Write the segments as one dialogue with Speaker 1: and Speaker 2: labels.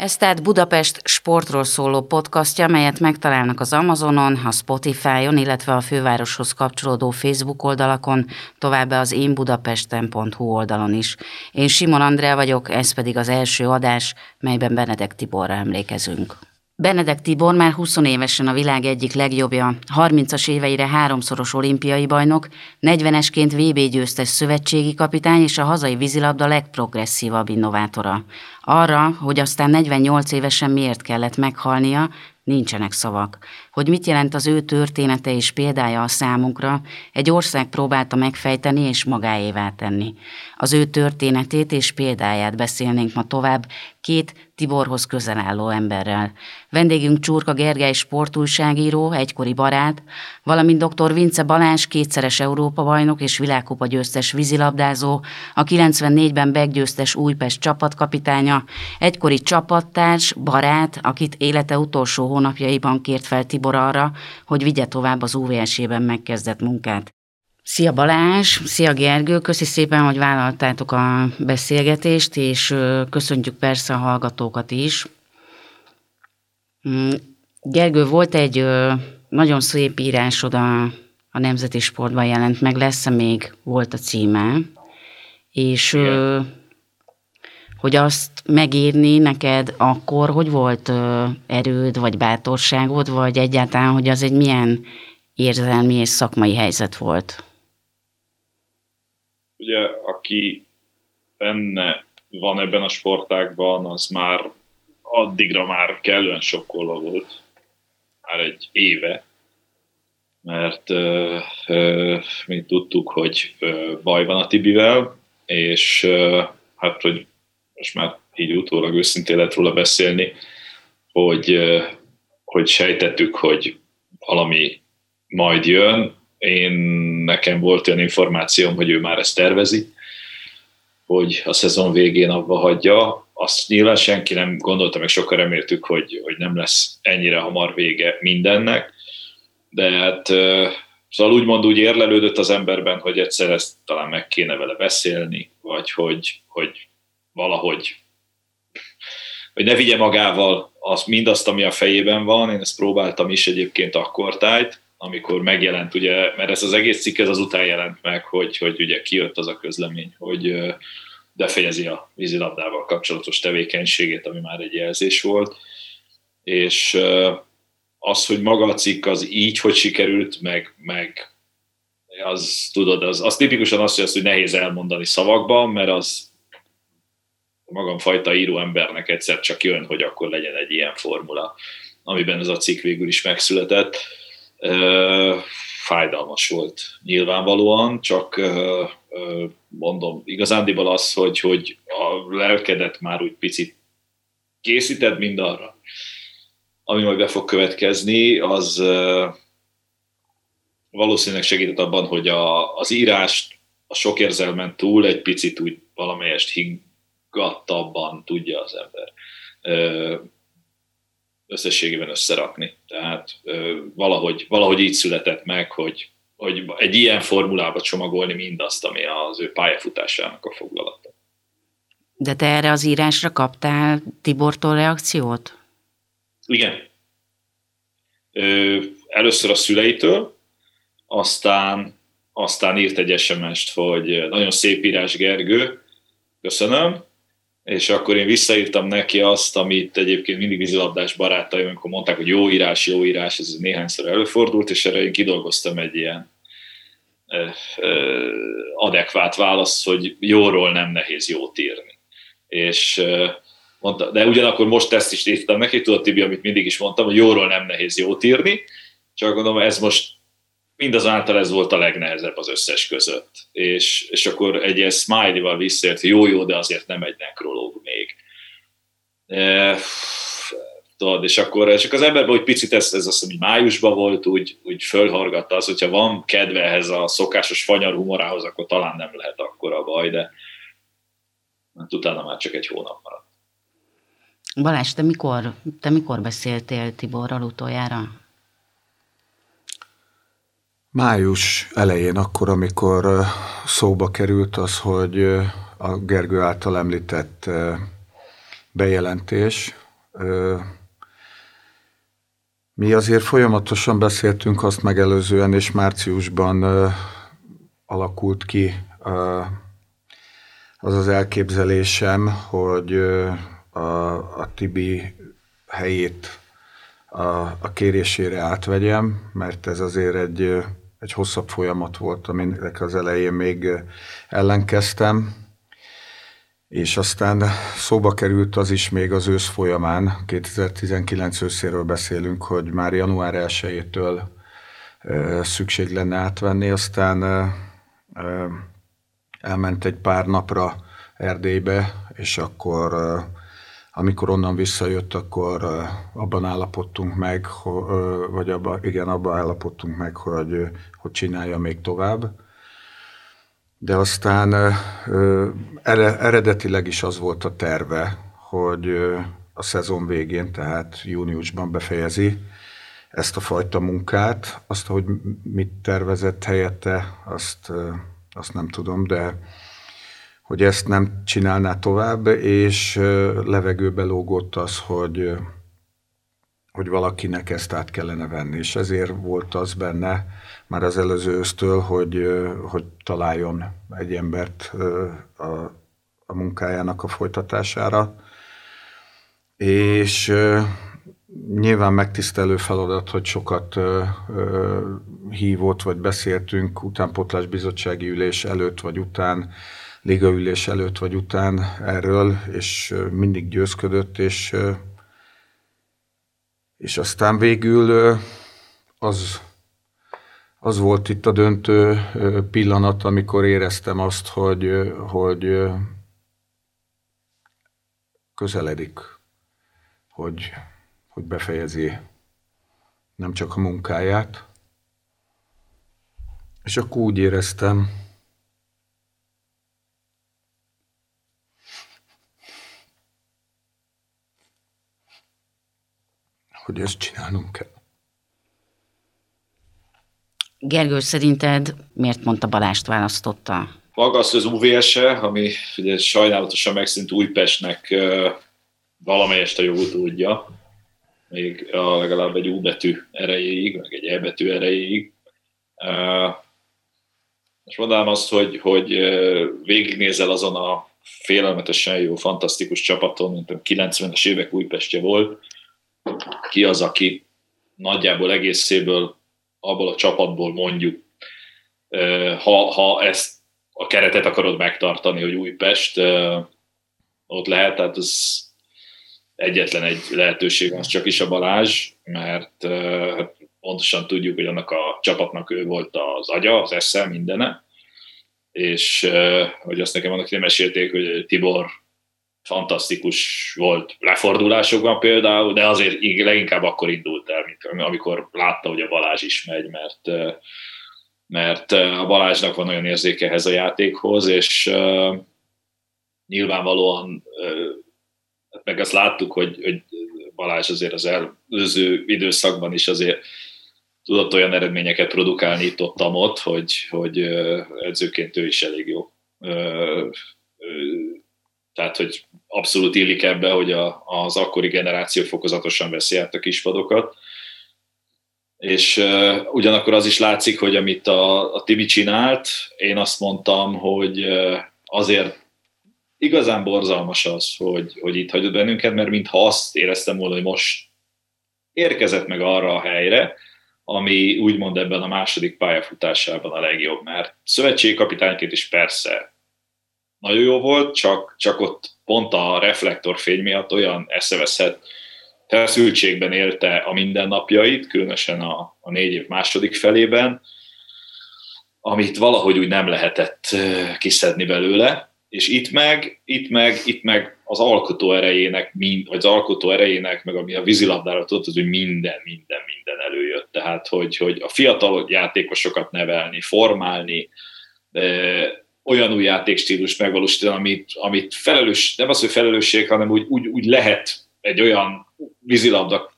Speaker 1: Ez tehát Budapest sportról szóló podcastja, melyet megtalálnak az Amazonon, a Spotify-on, illetve a fővároshoz kapcsolódó Facebook oldalakon, továbbá az énbudapesten.hu oldalon is. Én Simon Andrea vagyok, ez pedig az első adás, melyben Benedek Tiborra emlékezünk. Benedek Tibor már 20 évesen a világ egyik legjobbja, 30-as éveire háromszoros olimpiai bajnok, 40-esként VB győztes szövetségi kapitány és a hazai vízilabda legprogresszívabb innovátora. Arra, hogy aztán 48 évesen miért kellett meghalnia, nincsenek szavak. Hogy mit jelent az ő története és példája a számunkra, egy ország próbálta megfejteni és magáévá tenni. Az ő történetét és példáját beszélnénk ma tovább két Tiborhoz közel álló emberrel. Vendégünk Csurka Gergely sportújságíró, egykori barát, valamint dr. Vince Balázs, kétszeres Európa-bajnok és világkupa győztes vízilabdázó, a 94-ben meggyőztes Újpest csapatkapitánya, egykori csapattárs, barát, akit élete utolsó hónapjaiban kért fel Tibor arra, hogy vigye tovább az UVS-ében megkezdett munkát. Szia Balázs, szia Gergő, köszi szépen, hogy vállaltátok a beszélgetést, és köszöntjük persze a hallgatókat is. Mm, Gergő, volt egy nagyon szép írásod a, a Nemzeti Sportban jelent meg, lesz még volt a címe, és Igen. Hogy azt megírni neked akkor, hogy volt erőd, vagy bátorságod, vagy egyáltalán, hogy az egy milyen érzelmi és szakmai helyzet volt?
Speaker 2: ugye aki benne van ebben a sportágban, az már addigra már kellően sokkolva volt, már egy éve, mert ö, ö, mint tudtuk, hogy ö, baj van a Tibivel, és ö, hát, hogy most már így utólag őszintén lehet róla beszélni, hogy, hogy sejtettük, hogy valami majd jön, én nekem volt olyan információm, hogy ő már ezt tervezi, hogy a szezon végén abba hagyja. Azt nyilván senki nem gondolta, meg sokan reméltük, hogy, hogy nem lesz ennyire hamar vége mindennek, de hát szóval úgymond úgy érlelődött az emberben, hogy egyszer ezt talán meg kéne vele beszélni, vagy hogy, hogy valahogy hogy ne vigye magával az, mindazt, ami a fejében van. Én ezt próbáltam is egyébként akkor tájt, amikor megjelent, ugye, mert ez az egész cikk ez azután jelent meg, hogy, hogy ugye kijött az a közlemény, hogy befejezi a vízilabdával kapcsolatos tevékenységét, ami már egy jelzés volt, és az, hogy maga a cikk az így, hogy sikerült, meg, meg az, tudod, az, az tipikusan az, hogy, azt, hogy nehéz elmondani szavakban, mert az magam fajta író embernek egyszer csak jön, hogy akkor legyen egy ilyen formula, amiben ez a cikk végül is megszületett. Fájdalmas volt nyilvánvalóan, csak mondom, igazándiból az, hogy, hogy a lelkedet már úgy picit készíted mindarra, ami majd be fog következni, az valószínűleg segített abban, hogy a, az írást a sok érzelmen túl egy picit úgy valamelyest higgadtabban tudja az ember összességében összerakni. Tehát valahogy, valahogy így született meg, hogy, hogy egy ilyen formulába csomagolni mindazt, ami az ő pályafutásának a foglalata.
Speaker 1: De te erre az írásra kaptál Tibortól reakciót?
Speaker 2: Igen. Ö, először a szüleitől, aztán, aztán írt egy SMS-t, hogy nagyon szép írás Gergő, köszönöm, és akkor én visszaírtam neki azt, amit egyébként mindig vízilabdás barátaim, amikor mondták, hogy jó írás, jó írás, ez néhányszor előfordult, és erre én kidolgoztam egy ilyen adekvát válasz, hogy jóról nem nehéz jót írni. És mondta, de ugyanakkor most ezt is írtam neki, tudod Tibi, amit mindig is mondtam, hogy jóról nem nehéz jót írni, csak gondolom ez most mindazonáltal ez volt a legnehezebb az összes között. És, és akkor egy ilyen smiley-val visszért, jó, jó, de azért nem egy nekrológ még. E, tudod, és akkor csak az emberben, hogy picit ez, ez azt, hogy májusban volt, úgy, úgy fölhargatta az, hogyha van kedve ehhez a szokásos fanyar humorához, akkor talán nem lehet akkor a baj, de hát utána már csak egy hónap maradt.
Speaker 1: Balázs, te mikor, te mikor beszéltél Tiborral utoljára?
Speaker 3: Május elején, akkor, amikor szóba került az, hogy a Gergő által említett bejelentés. Mi azért folyamatosan beszéltünk azt megelőzően, és márciusban alakult ki az az elképzelésem, hogy a, a Tibi helyét a, a kérésére átvegyem, mert ez azért egy, egy hosszabb folyamat volt, aminek az elején még ellenkeztem, és aztán szóba került az is még az ősz folyamán, 2019 őszéről beszélünk, hogy már január 1-től szükség lenne átvenni, aztán elment egy pár napra Erdélybe, és akkor amikor onnan visszajött, akkor abban állapodtunk meg, vagy abban, igen, abban állapodtunk meg, hogy, hogy csinálja még tovább. De aztán eredetileg is az volt a terve, hogy a szezon végén, tehát júniusban befejezi ezt a fajta munkát. Azt, hogy mit tervezett helyette, azt, azt nem tudom, de hogy ezt nem csinálná tovább, és levegőbe lógott az, hogy, hogy valakinek ezt át kellene venni, és ezért volt az benne már az előző ősztől, hogy, hogy találjon egy embert a, a munkájának a folytatására, és nyilván megtisztelő feladat, hogy sokat hívott, vagy beszéltünk utánpotlás bizottsági ülés előtt, vagy után, ligaülés előtt vagy után erről, és mindig győzködött, és, és aztán végül az, az volt itt a döntő pillanat, amikor éreztem azt, hogy, hogy közeledik, hogy, hogy befejezi nem csak a munkáját, és akkor úgy éreztem, hogy ezt csinálnunk kell.
Speaker 1: Gergő, szerinted miért mondta Balást választotta?
Speaker 2: Maga az az UVS-e, ami ugye sajnálatosan megszűnt Újpestnek valamelyest a jó tudja, még a, legalább egy U betű erejéig, meg egy E betű erejéig. És mondanám azt, hogy, hogy végignézel azon a félelmetesen jó, fantasztikus csapaton, mint a 90-es évek Újpestje volt, ki az, aki nagyjából egészéből abból a csapatból mondjuk, ha, ha ezt a keretet akarod megtartani, hogy Újpest ott lehet, tehát az egyetlen egy lehetőség az csak is a Balázs, mert hát pontosan tudjuk, hogy annak a csapatnak ő volt az agya, az esze, mindene, és hogy azt nekem annak nem mesélték, hogy Tibor fantasztikus volt lefordulásokban például, de azért leginkább akkor indult el, mint amikor látta, hogy a Balázs is megy, mert, mert a Balázsnak van olyan érzéke ehhez a játékhoz, és nyilvánvalóan uh, meg azt láttuk, hogy, hogy Balázs azért az előző időszakban is azért tudott olyan eredményeket produkálni itt ott, ott hogy, hogy edzőként ő is elég jó. Tehát, hogy abszolút illik ebbe, hogy a, az akkori generáció fokozatosan veszi át a kispadokat. És uh, ugyanakkor az is látszik, hogy amit a, a Tibi csinált, én azt mondtam, hogy uh, azért igazán borzalmas az, hogy, hogy itt hagyott bennünket, mert mintha azt éreztem volna, hogy most érkezett meg arra a helyre, ami úgymond ebben a második pályafutásában a legjobb, mert szövetségkapitányként is persze nagyon jó volt, csak, csak ott pont a reflektorfény miatt olyan eszeveszett feszültségben élte a mindennapjait, különösen a, a négy év második felében, amit valahogy úgy nem lehetett kiszedni belőle, És itt meg, itt meg, itt meg az alkotó erejének, mind, vagy az alkotó erejének, meg ami a vízilabdára tudott, az, hogy minden, minden, minden előjött. Tehát, hogy, hogy a fiatal játékosokat nevelni, formálni, olyan új játékstílus megvalósítani, amit, amit felelős, nem az, hogy felelősség, hanem úgy, úgy, úgy lehet egy olyan vízilabda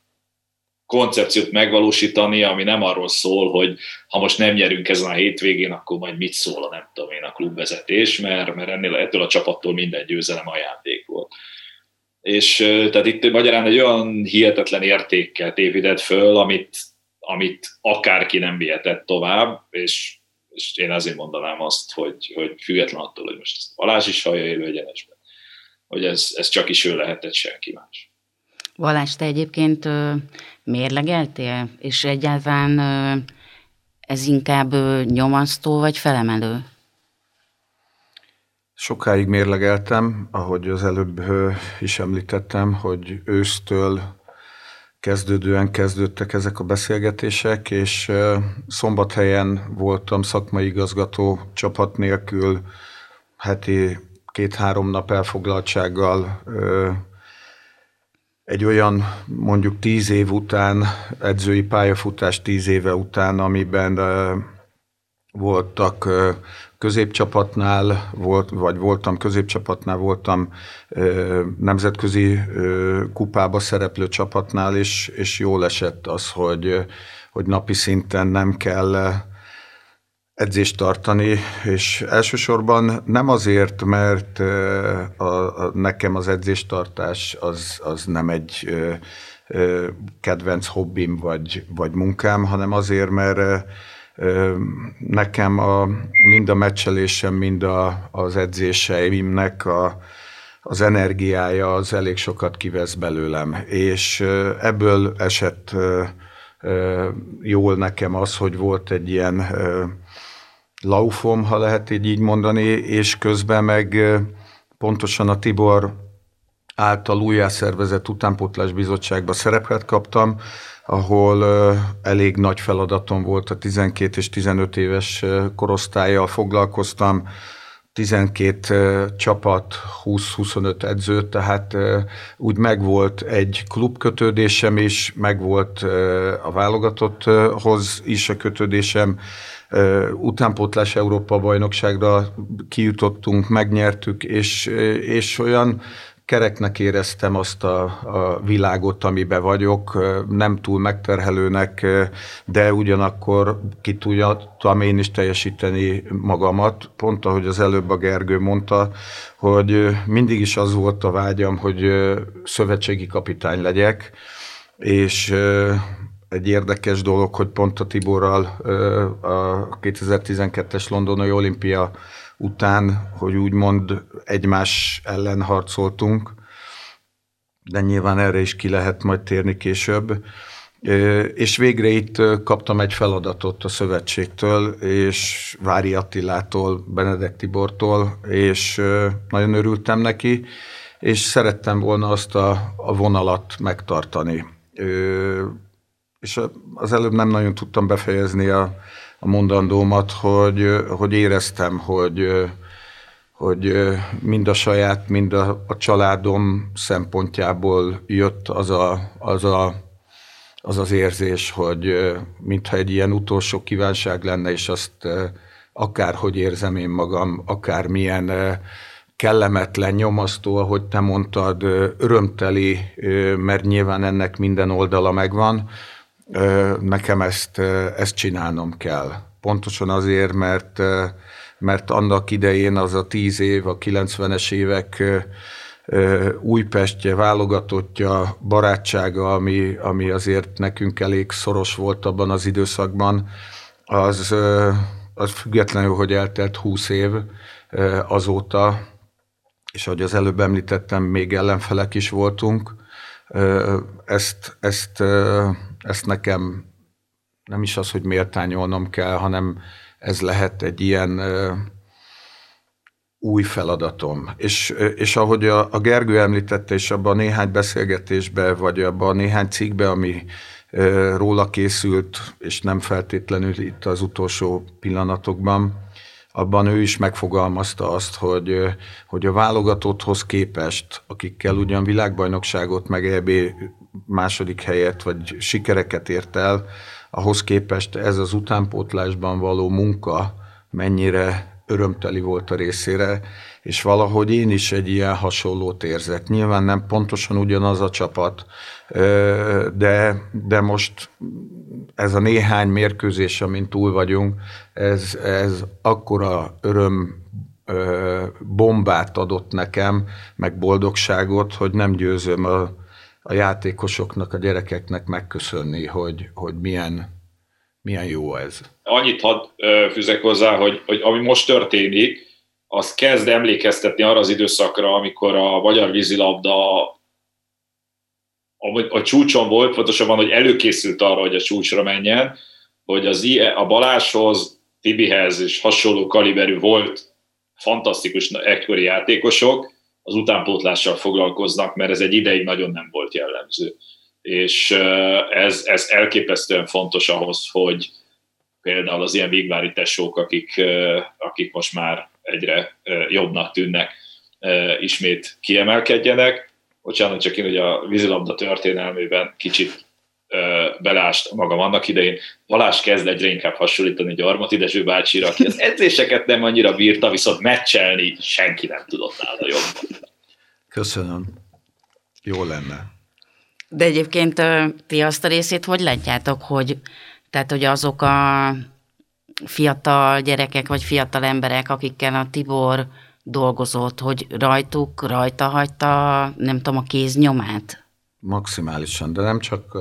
Speaker 2: koncepciót megvalósítani, ami nem arról szól, hogy ha most nem nyerünk ezen a hétvégén, akkor majd mit szól a nem tudom én a klubvezetés, mert, mert ennél, ettől a csapattól minden győzelem ajándék volt. És tehát itt magyarán egy olyan hihetetlen értékkel tévidett föl, amit, amit akárki nem vihetett tovább, és és én azért mondanám azt, hogy, hogy független attól, hogy most ezt Balázs is hallja élő egyenesben, hogy ez, ez csak is ő lehetett, senki más.
Speaker 1: Valás, te egyébként ö, mérlegeltél, és egyáltalán ö, ez inkább ö, nyomasztó vagy felemelő?
Speaker 3: Sokáig mérlegeltem, ahogy az előbb is említettem, hogy ősztől kezdődően kezdődtek ezek a beszélgetések, és szombathelyen voltam szakmai igazgató csapat nélkül, heti két-három nap elfoglaltsággal egy olyan mondjuk tíz év után, edzői pályafutás tíz éve után, amiben voltak középcsapatnál, volt, vagy voltam középcsapatnál, voltam nemzetközi kupába szereplő csapatnál, és, és jól esett az, hogy, hogy napi szinten nem kell edzést tartani, és elsősorban nem azért, mert a, a, nekem az edzéstartás az, az nem egy kedvenc hobbim vagy, vagy munkám, hanem azért, mert Nekem a, mind a meccselésem, mind a, az edzéseimnek a, az energiája az elég sokat kivesz belőlem. És ebből esett jól nekem az, hogy volt egy ilyen laufom, ha lehet így, mondani, és közben meg pontosan a Tibor által újjászervezett utánpótlás bizottságba szerepet kaptam, ahol elég nagy feladatom volt a 12 és 15 éves korosztályjal foglalkoztam, 12 csapat, 20-25 edző, tehát úgy megvolt egy klubkötődésem is, megvolt a válogatotthoz is a kötődésem, utánpótlás Európa bajnokságra kijutottunk, megnyertük, és, és olyan kereknek éreztem azt a, a világot, amiben vagyok, nem túl megterhelőnek, de ugyanakkor ki tudtam én is teljesíteni magamat. Pont ahogy az előbb a Gergő mondta, hogy mindig is az volt a vágyam, hogy szövetségi kapitány legyek, és egy érdekes dolog, hogy pont a Tiborral a 2012-es londonai olimpia után, hogy úgymond egymás ellen harcoltunk, de nyilván erre is ki lehet majd térni később. És végre itt kaptam egy feladatot a szövetségtől, és Vári Attilától, Benedek Tibortól, és nagyon örültem neki, és szerettem volna azt a, a vonalat megtartani. És az előbb nem nagyon tudtam befejezni a, a mondandómat, hogy, hogy éreztem, hogy, hogy mind a saját, mind a, a családom szempontjából jött az a, az, a, az az érzés, hogy mintha egy ilyen utolsó kívánság lenne, és azt akárhogy érzem én magam, akármilyen kellemetlen, nyomasztó, ahogy te mondtad, örömteli, mert nyilván ennek minden oldala megvan, nekem ezt, ezt csinálnom kell. Pontosan azért, mert, mert annak idején az a tíz év, a 90-es évek Újpestje, válogatottja, barátsága, ami, ami azért nekünk elég szoros volt abban az időszakban, az, az függetlenül, hogy eltelt 20 év azóta, és ahogy az előbb említettem, még ellenfelek is voltunk, ezt, ezt ezt nekem nem is az, hogy méltányolnom kell, hanem ez lehet egy ilyen új feladatom. És, és ahogy a, a Gergő említette, és abban a néhány beszélgetésben, vagy abban a néhány cikkben, ami róla készült, és nem feltétlenül itt az utolsó pillanatokban, abban ő is megfogalmazta azt, hogy, hogy a válogatotthoz képest, akikkel ugyan világbajnokságot meg EB második helyet vagy sikereket ért el, ahhoz képest ez az utánpótlásban való munka mennyire örömteli volt a részére, és valahogy én is egy ilyen hasonlót érzek. Nyilván nem pontosan ugyanaz a csapat, de, de most ez a néhány mérkőzés, amin túl vagyunk, ez, ez akkora öröm bombát adott nekem, meg boldogságot, hogy nem győzöm a, a játékosoknak, a gyerekeknek megköszönni, hogy, hogy milyen, milyen jó ez.
Speaker 2: Annyit hadd fűzek hozzá, hogy, hogy ami most történik, az kezd emlékeztetni arra az időszakra, amikor a magyar vízilabda a, a csúcson volt, pontosabban, hogy előkészült arra, hogy a csúcsra menjen, hogy az a Baláshoz, Tibihez és hasonló kaliberű volt fantasztikus ekkori játékosok, az utánpótlással foglalkoznak, mert ez egy ideig nagyon nem volt jellemző. És ez, ez elképesztően fontos ahhoz, hogy például az ilyen végvári tesók, akik, akik most már egyre jobbnak tűnnek, ismét kiemelkedjenek. Bocsánat, csak én ugye a vízilabda történelmében kicsit belást magam annak idején. Balázs kezd egyre inkább hasonlítani Gyarmati Dezső bácsira, aki az edzéseket nem annyira bírta, viszont meccselni senki nem tudott nála jobban.
Speaker 3: Köszönöm. Jó lenne.
Speaker 1: De egyébként ti azt a részét hogy látjátok, hogy tehát, hogy azok a fiatal gyerekek, vagy fiatal emberek, akikkel a Tibor dolgozott, hogy rajtuk, rajta hagyta, nem tudom, a kéznyomát?
Speaker 3: Maximálisan, de nem csak,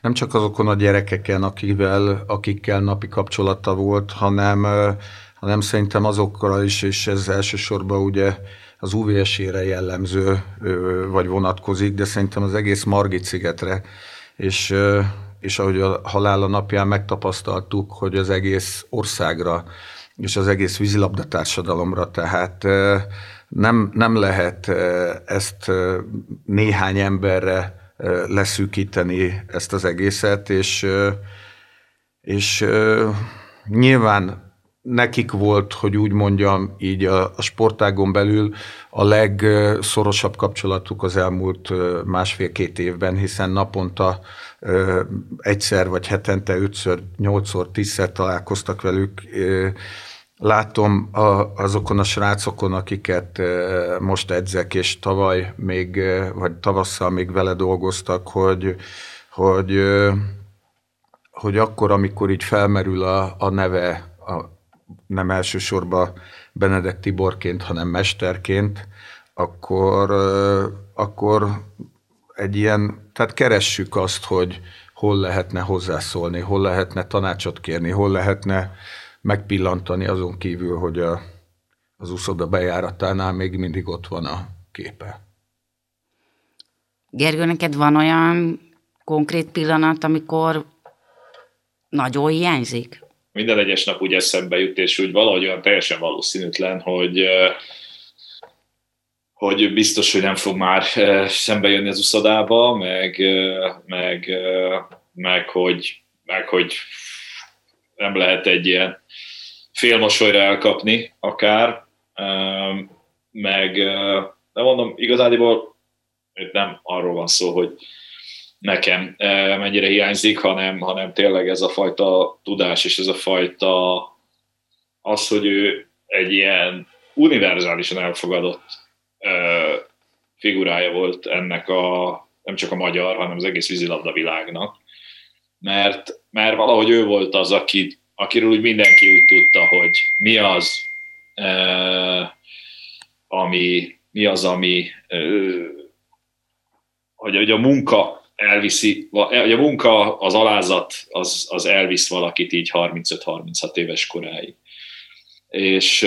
Speaker 3: nem csak azokon a gyerekeken, akikkel, akikkel napi kapcsolata volt, hanem, hanem szerintem azokkal is, és ez elsősorban ugye az UVS-ére jellemző, vagy vonatkozik, de szerintem az egész Margit szigetre, és és ahogy a halála napján megtapasztaltuk, hogy az egész országra és az egész vízilabda társadalomra, tehát nem, nem lehet ezt néhány emberre leszűkíteni ezt az egészet, és, és nyilván nekik volt, hogy úgy mondjam, így a, a sportágon belül a legszorosabb kapcsolatuk az elmúlt másfél-két évben, hiszen naponta egyszer vagy hetente ötször, nyolcszor, tízszer találkoztak velük. Látom azokon a srácokon, akiket most edzek, és tavaly még, vagy tavasszal még vele dolgoztak, hogy, hogy, hogy akkor, amikor így felmerül a, a neve, a, nem elsősorban Benedek Tiborként, hanem mesterként, akkor, akkor egy ilyen, tehát keressük azt, hogy hol lehetne hozzászólni, hol lehetne tanácsot kérni, hol lehetne megpillantani azon kívül, hogy a, az úszoda bejáratánál még mindig ott van a képe.
Speaker 1: Gergő, neked van olyan konkrét pillanat, amikor nagyon hiányzik?
Speaker 2: Minden egyes nap úgy eszembe jut, és úgy valahogy olyan teljesen valószínűtlen, hogy hogy biztos, hogy nem fog már szembe jönni az uszodába, meg, meg, meg, hogy, meg hogy nem lehet egy ilyen félmosolyra elkapni akár, meg de mondom, igazából nem arról van szó, hogy nekem mennyire hiányzik, hanem, hanem tényleg ez a fajta tudás és ez a fajta az, hogy ő egy ilyen univerzálisan elfogadott figurája volt ennek a, nem csak a magyar, hanem az egész vízilabda világnak. Mert, mert valahogy ő volt az, aki, akiről úgy mindenki úgy tudta, hogy mi az, ami, mi az, ami, hogy, hogy a munka elviszi, hogy a munka, az alázat, az, az elvisz valakit így 35-36 éves koráig és,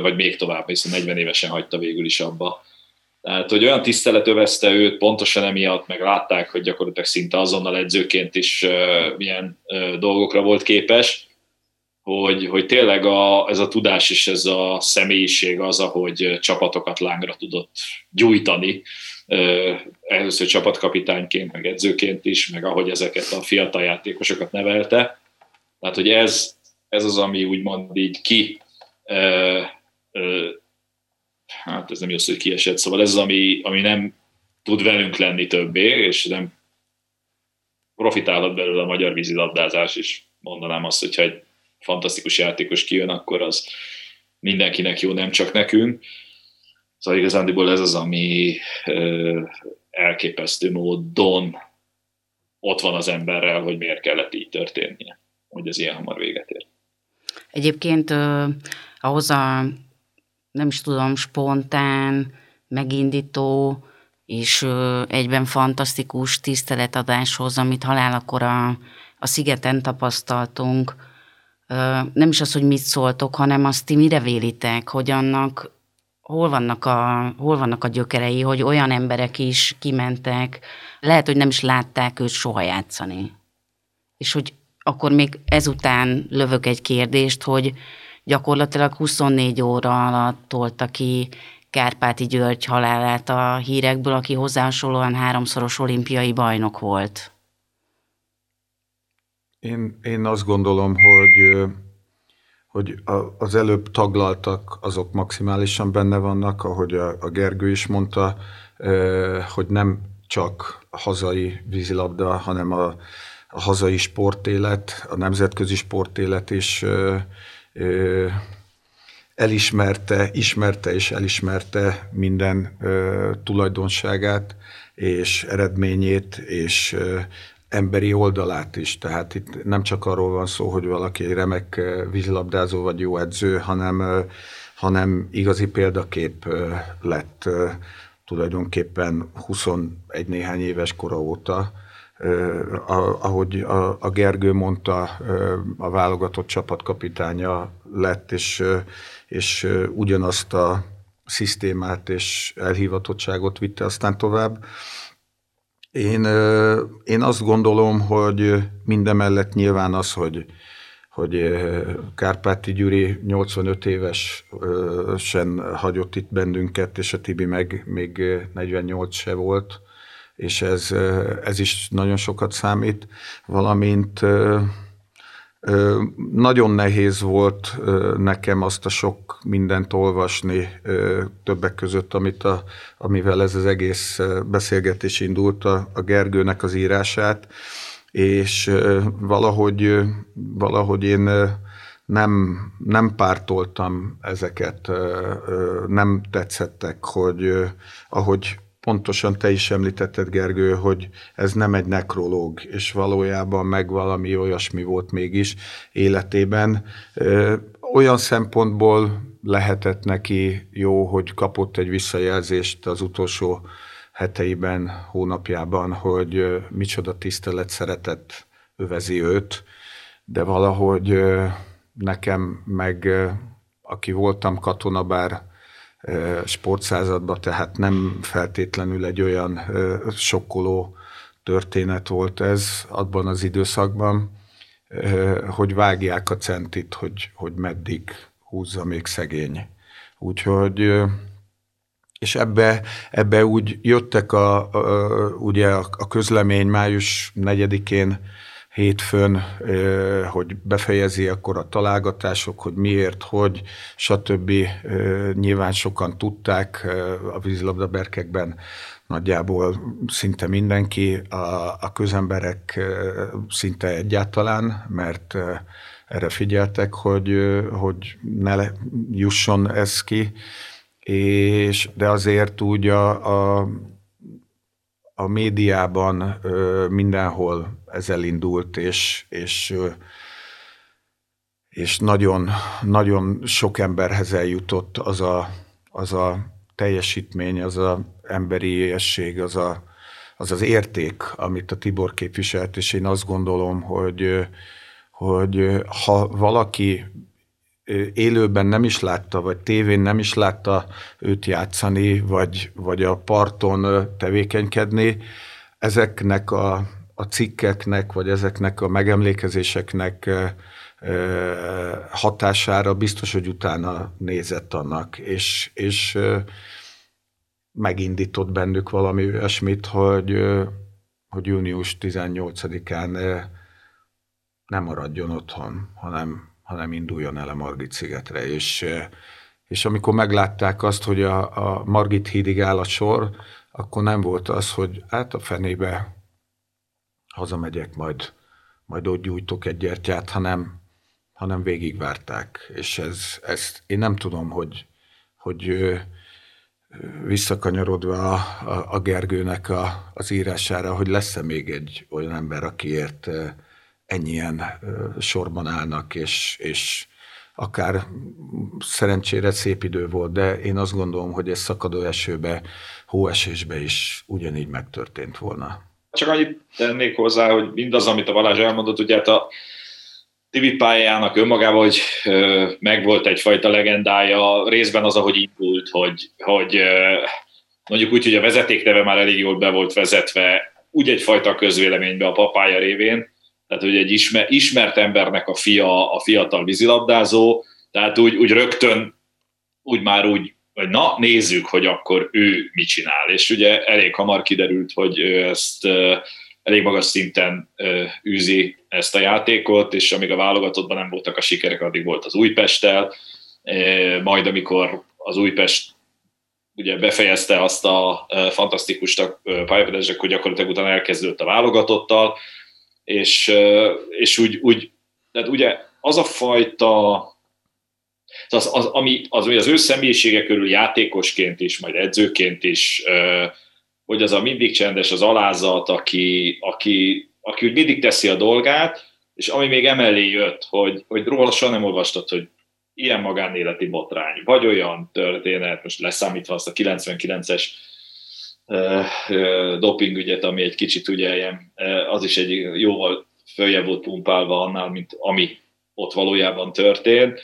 Speaker 2: vagy még tovább, hiszen 40 évesen hagyta végül is abba. Tehát, hogy olyan tisztelet övezte őt pontosan emiatt, meg látták, hogy gyakorlatilag szinte azonnal edzőként is milyen dolgokra volt képes, hogy, hogy tényleg a, ez a tudás és ez a személyiség az, ahogy csapatokat lángra tudott gyújtani, először csapatkapitányként, meg edzőként is, meg ahogy ezeket a fiatal játékosokat nevelte. Tehát, hogy ez ez az, ami úgymond így ki, hát ez nem jó szó, hogy kiesett, szóval ez az, ami, ami nem tud velünk lenni többé, és nem profitálhat belőle a magyar vízilabdázás is. Mondanám azt, hogyha egy fantasztikus játékos kijön, akkor az mindenkinek jó, nem csak nekünk. Szóval igazándiból ez az, ami ö, elképesztő módon ott van az emberrel, hogy miért kellett így történnie, hogy ez ilyen hamar véget ér.
Speaker 1: Egyébként ö, ahhoz a, nem is tudom, spontán, megindító és egyben fantasztikus tiszteletadáshoz, amit halálakor a, a szigeten tapasztaltunk, nem is az, hogy mit szóltok, hanem azt ti mire vélitek, hogy annak hol vannak, a, hol vannak a gyökerei, hogy olyan emberek is kimentek, lehet, hogy nem is látták őt soha játszani. És hogy akkor még ezután lövök egy kérdést, hogy gyakorlatilag 24 óra alatt tolta ki Kárpáti György halálát a hírekből, aki hozzá hasonlóan háromszoros olimpiai bajnok volt.
Speaker 3: Én, én azt gondolom, hogy hogy az előbb taglaltak, azok maximálisan benne vannak, ahogy a, a Gergő is mondta, hogy nem csak hazai vízilabda, hanem a, a hazai sportélet, a nemzetközi sportélet is elismerte, ismerte és elismerte minden tulajdonságát és eredményét, és emberi oldalát is. Tehát itt nem csak arról van szó, hogy valaki egy remek vízilabdázó vagy jó edző, hanem, eh, hanem igazi példakép eh, lett tulajdonképpen 21 néhány éves kora óta. Ahogy a Gergő mondta, a válogatott csapatkapitánya lett, és, és ugyanazt a szisztémát és elhivatottságot vitte aztán tovább. Én, én azt gondolom, hogy mindemellett nyilván az, hogy, hogy Kárpáti Gyuri 85 évesen hagyott itt bennünket, és a Tibi meg még 48 se volt, és ez, ez is nagyon sokat számít, valamint nagyon nehéz volt nekem azt a sok mindent olvasni, többek között, amit a, amivel ez az egész beszélgetés indult, a, a Gergőnek az írását, és valahogy, valahogy én nem, nem pártoltam ezeket, nem tetszettek, hogy ahogy pontosan te is említetted, Gergő, hogy ez nem egy nekrológ, és valójában meg valami olyasmi volt mégis életében. Olyan szempontból lehetett neki jó, hogy kapott egy visszajelzést az utolsó heteiben, hónapjában, hogy micsoda tisztelet, szeretet övezi őt, de valahogy nekem meg, aki voltam katona, bár sportszázadba, tehát nem feltétlenül egy olyan sokkoló történet volt ez abban az időszakban, hogy vágják a centit, hogy, hogy meddig húzza még szegény. Úgyhogy és ebbe, ebbe úgy jöttek a, a, ugye a, közlemény május 4-én hétfőn, hogy befejezi akkor a találgatások, hogy miért, hogy, stb. Nyilván sokan tudták a vízilabda berkekben nagyjából szinte mindenki, a, a közemberek szinte egyáltalán, mert erre figyeltek, hogy, hogy ne jusson ez ki, és, de azért úgy a, a a médiában mindenhol ez elindult, és, és, és nagyon, nagyon sok emberhez eljutott az a, az a teljesítmény, az a emberiesség, az, a, az az érték, amit a Tibor képviselt, és én azt gondolom, hogy, hogy ha valaki élőben nem is látta, vagy tévén nem is látta őt játszani, vagy, vagy a parton tevékenykedni, ezeknek a, a cikkeknek, vagy ezeknek a megemlékezéseknek hatására biztos, hogy utána nézett annak, és, és megindított bennük valami olyasmit, hogy, hogy június 18-án nem maradjon otthon, hanem hanem induljon el a Margit szigetre. És, és amikor meglátták azt, hogy a, a Margit hídig áll a sor, akkor nem volt az, hogy hát a fenébe hazamegyek, majd, majd ott gyújtok egy gyertyát, hanem, hanem végigvárták. És ez, ez, én nem tudom, hogy, hogy visszakanyarodva a, a, a Gergőnek a, az írására, hogy lesz-e még egy olyan ember, akiért ennyien sorban állnak, és, és akár szerencsére szép idő volt, de én azt gondolom, hogy ez szakadó esőbe, hóesésbe is ugyanígy megtörtént volna.
Speaker 2: Csak annyit tennék hozzá, hogy mindaz, amit a Balázs elmondott, ugye hát a TV pályájának önmagában, hogy megvolt egyfajta legendája, részben az, ahogy indult, hogy, hogy mondjuk úgy, hogy a vezetékneve már elég jól be volt vezetve, úgy egyfajta közvéleménybe a papája révén, tehát hogy egy ismer, ismert embernek a fia, a fiatal vízilabdázó, tehát úgy, úgy rögtön, úgy már úgy, hogy na, nézzük, hogy akkor ő mit csinál. És ugye elég hamar kiderült, hogy ő ezt elég magas szinten űzi ezt a játékot, és amíg a válogatottban nem voltak a sikerek, addig volt az Újpesttel, majd amikor az Újpest ugye befejezte azt a fantasztikus pályafedezsek, hogy gyakorlatilag utána elkezdődött a válogatottal, és, és úgy, úgy tehát ugye az a fajta, az, az, ami, az, az ő személyisége körül játékosként is, majd edzőként is, hogy az a mindig csendes, az alázat, aki, aki, aki úgy mindig teszi a dolgát, és ami még emellé jött, hogy, hogy róla soha nem olvastad, hogy ilyen magánéleti botrány, vagy olyan történet, most leszámítva azt a 99-es dopingügyet, ami egy kicsit ugye ilyen, az is egy jóval följebb volt pumpálva annál, mint ami ott valójában történt.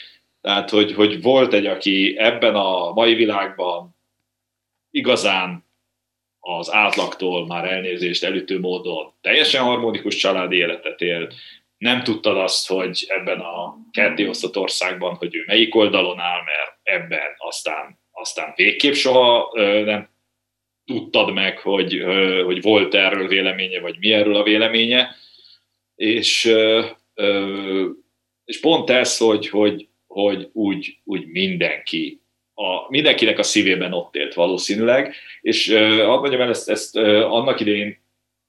Speaker 2: Tehát, hogy, hogy volt egy, aki ebben a mai világban igazán az átlagtól már elnézést elütő módon teljesen harmonikus családi életet élt, nem tudtad azt, hogy ebben a kerti osztott országban, hogy ő melyik oldalon áll, mert ebben aztán, aztán végképp soha nem tudtad meg, hogy, hogy volt erről véleménye, vagy mi erről a véleménye, és, és pont ez, hogy, hogy, hogy úgy, úgy mindenki, a, mindenkinek a szívében ott élt valószínűleg, és hadd mondjam el, ezt, ezt annak idején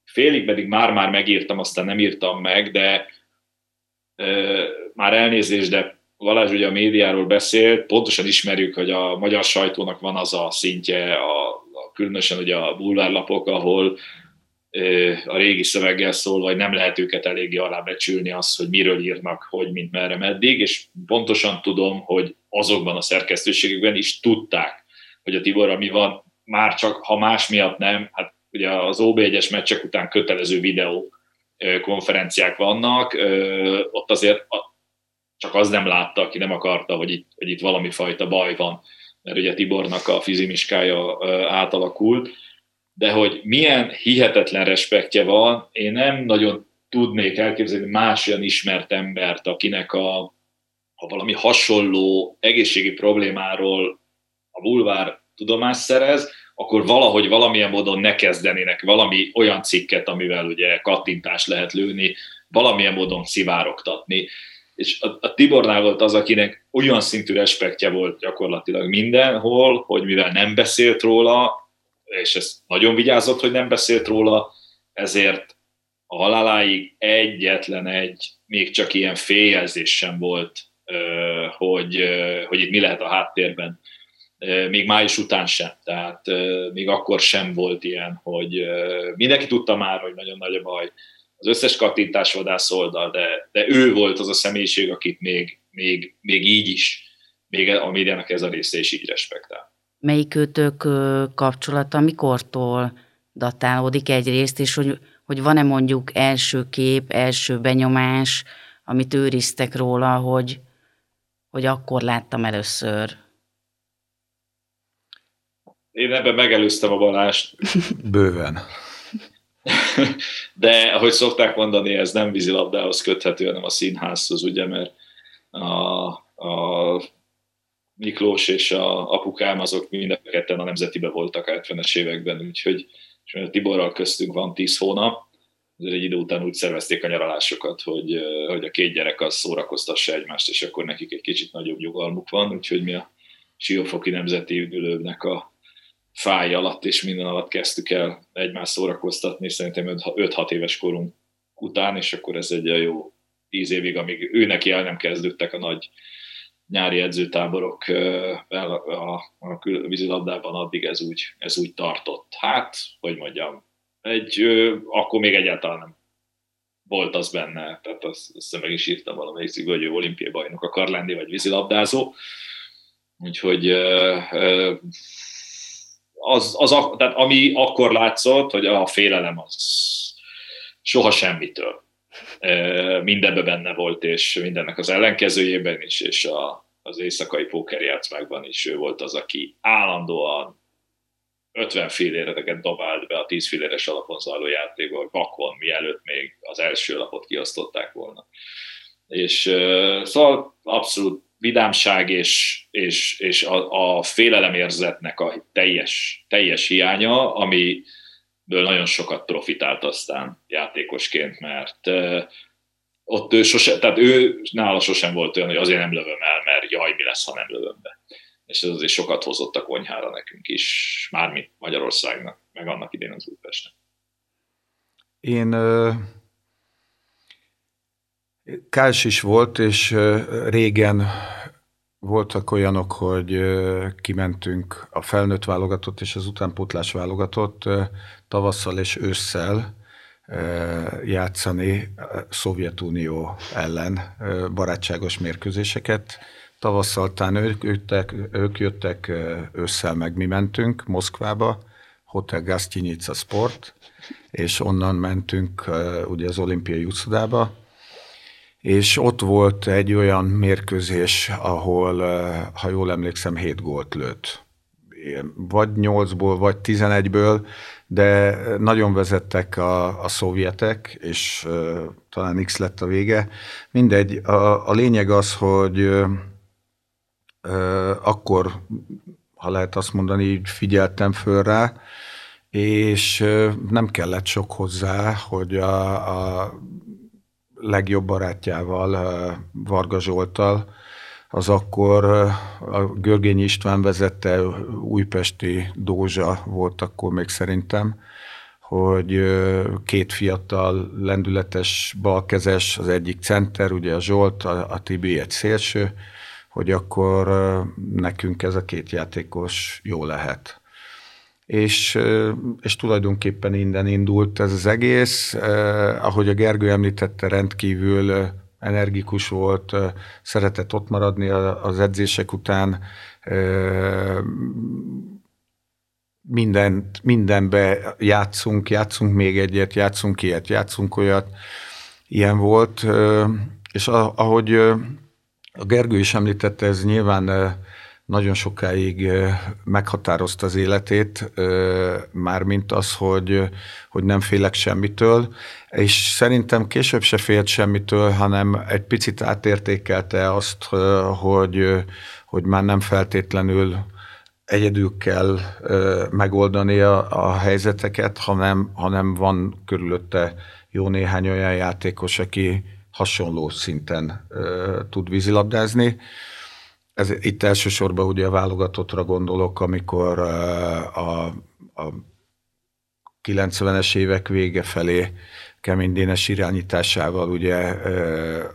Speaker 2: félig pedig már-már megírtam, aztán nem írtam meg, de már elnézést, de Valázs ugye a médiáról beszélt, pontosan ismerjük, hogy a magyar sajtónak van az a szintje, a, a különösen ugye a bulvárlapok, ahol a régi szöveggel szól, vagy nem lehet őket eléggé alábecsülni az, hogy miről írnak, hogy, mint merre, meddig, és pontosan tudom, hogy azokban a szerkesztőségekben is tudták, hogy a Tibor, mi van, már csak, ha más miatt nem, hát ugye az OB1-es meccsek után kötelező videó konferenciák vannak, ott azért csak az nem látta, aki nem akarta, hogy itt, hogy itt valami fajta baj van, mert ugye Tibornak a fizimiskája átalakult, de hogy milyen hihetetlen respektje van, én nem nagyon tudnék elképzelni más olyan ismert embert, akinek a, ha valami hasonló egészségi problémáról a bulvár tudomást szerez, akkor valahogy valamilyen módon ne kezdenének valami olyan cikket, amivel ugye kattintást lehet lőni, valamilyen módon szivárogtatni. És a, a Tibornál volt az, akinek olyan szintű respektje volt gyakorlatilag mindenhol, hogy mivel nem beszélt róla, és ez nagyon vigyázott, hogy nem beszélt róla, ezért a haláláig egyetlen egy, még csak ilyen féljelzés sem volt, hogy, hogy itt mi lehet a háttérben még május után sem. Tehát még akkor sem volt ilyen, hogy mindenki tudta már, hogy nagyon nagy a baj. Az összes kattintás vadász oldal, de, de ő volt az a személyiség, akit még, még, még így is, még a médiának ez a része is így respektál.
Speaker 1: Melyik őtök kapcsolata mikortól datálódik egyrészt, és hogy, hogy van-e mondjuk első kép, első benyomás, amit őriztek róla, hogy, hogy akkor láttam először
Speaker 2: én ebben megelőztem a Balást.
Speaker 3: Bőven.
Speaker 2: De, ahogy szokták mondani, ez nem vízilabdához köthető, hanem a színházhoz, ugye, mert a, a Miklós és a apukám azok mind a ketten a nemzetibe voltak 70-es években, úgyhogy és a Tiborral köztünk van 10 hónap, azért egy idő után úgy szervezték a nyaralásokat, hogy, hogy a két gyerek az szórakoztassa egymást, és akkor nekik egy kicsit nagyobb nyugalmuk van, úgyhogy mi a Siófoki Nemzeti Üdülőnek a fáj alatt és minden alatt kezdtük el egymást szórakoztatni, szerintem 5-6 éves korunk után, és akkor ez egy jó 10 évig, amíg ő neki el nem kezdődtek a nagy nyári edzőtáborok a, a, vízilabdában, addig ez úgy, ez úgy tartott. Hát, hogy mondjam, egy, akkor még egyáltalán nem volt az benne, tehát azt, azt meg is írtam valamelyik cikk, hogy ő olimpiai bajnok akar lenni, vagy vízilabdázó. Úgyhogy az, az, tehát ami akkor látszott, hogy a félelem az soha semmitől. Mindenben benne volt, és mindennek az ellenkezőjében is, és a, az éjszakai pókerjátszmákban is ő volt az, aki állandóan 50 filléreteket dobált be a 10 filléres alapon zajló játékba, vakon, mielőtt még az első lapot kiosztották volna. És szóval abszolút vidámság és, és, és a, a félelemérzetnek a teljes, teljes hiánya, amiből nagyon sokat profitált aztán játékosként, mert ott ő sose, tehát ő nála sosem volt olyan, hogy azért nem lövöm el, mert jaj, mi lesz, ha nem lövöm be. És ez azért sokat hozott a konyhára nekünk is, mármi Magyarországnak, meg annak idén az Újpestnek.
Speaker 3: Én Káls is volt, és régen voltak olyanok, hogy kimentünk a felnőtt válogatott és az utánpótlás válogatott tavasszal és ősszel játszani Szovjetunió ellen barátságos mérkőzéseket. Tavasszal tán ők, jöttek, ők jöttek ősszel, meg mi mentünk Moszkvába, Hotel Gasztinyica Sport, és onnan mentünk ugye az olimpiai úszodába, és ott volt egy olyan mérkőzés, ahol, ha jól emlékszem, 7 gólt lőtt. Vagy 8-ból, vagy 11-ből, de nagyon vezettek a, a szovjetek, és uh, talán X lett a vége. Mindegy, a, a lényeg az, hogy uh, akkor, ha lehet azt mondani, figyeltem föl rá, és nem kellett sok hozzá, hogy a, a legjobb barátjával, Varga Zsoltal, az akkor a Görgény István vezette, újpesti Dózsa volt akkor még szerintem, hogy két fiatal, lendületes balkezes, az egyik center, ugye a Zsolt, a, a Tibi egy szélső, hogy akkor nekünk ez a két játékos jó lehet. És, és tulajdonképpen innen indult ez az egész. Ahogy a Gergő említette, rendkívül energikus volt, szeretett ott maradni az edzések után, mindent, mindenbe játszunk, játszunk még egyet, játszunk ilyet, játszunk olyat. Ilyen volt, és ahogy a Gergő is említette, ez nyilván nagyon sokáig meghatározta az életét, mármint az, hogy, hogy nem félek semmitől, és szerintem később se félt semmitől, hanem egy picit átértékelte azt, hogy, hogy már nem feltétlenül egyedül kell megoldani a, a helyzeteket, hanem, hanem van körülötte jó néhány olyan játékos, aki hasonló szinten tud vízilabdázni. Ez, itt elsősorban ugye a válogatottra gondolok, amikor a, a 90-es évek vége felé Kemény Dénes irányításával ugye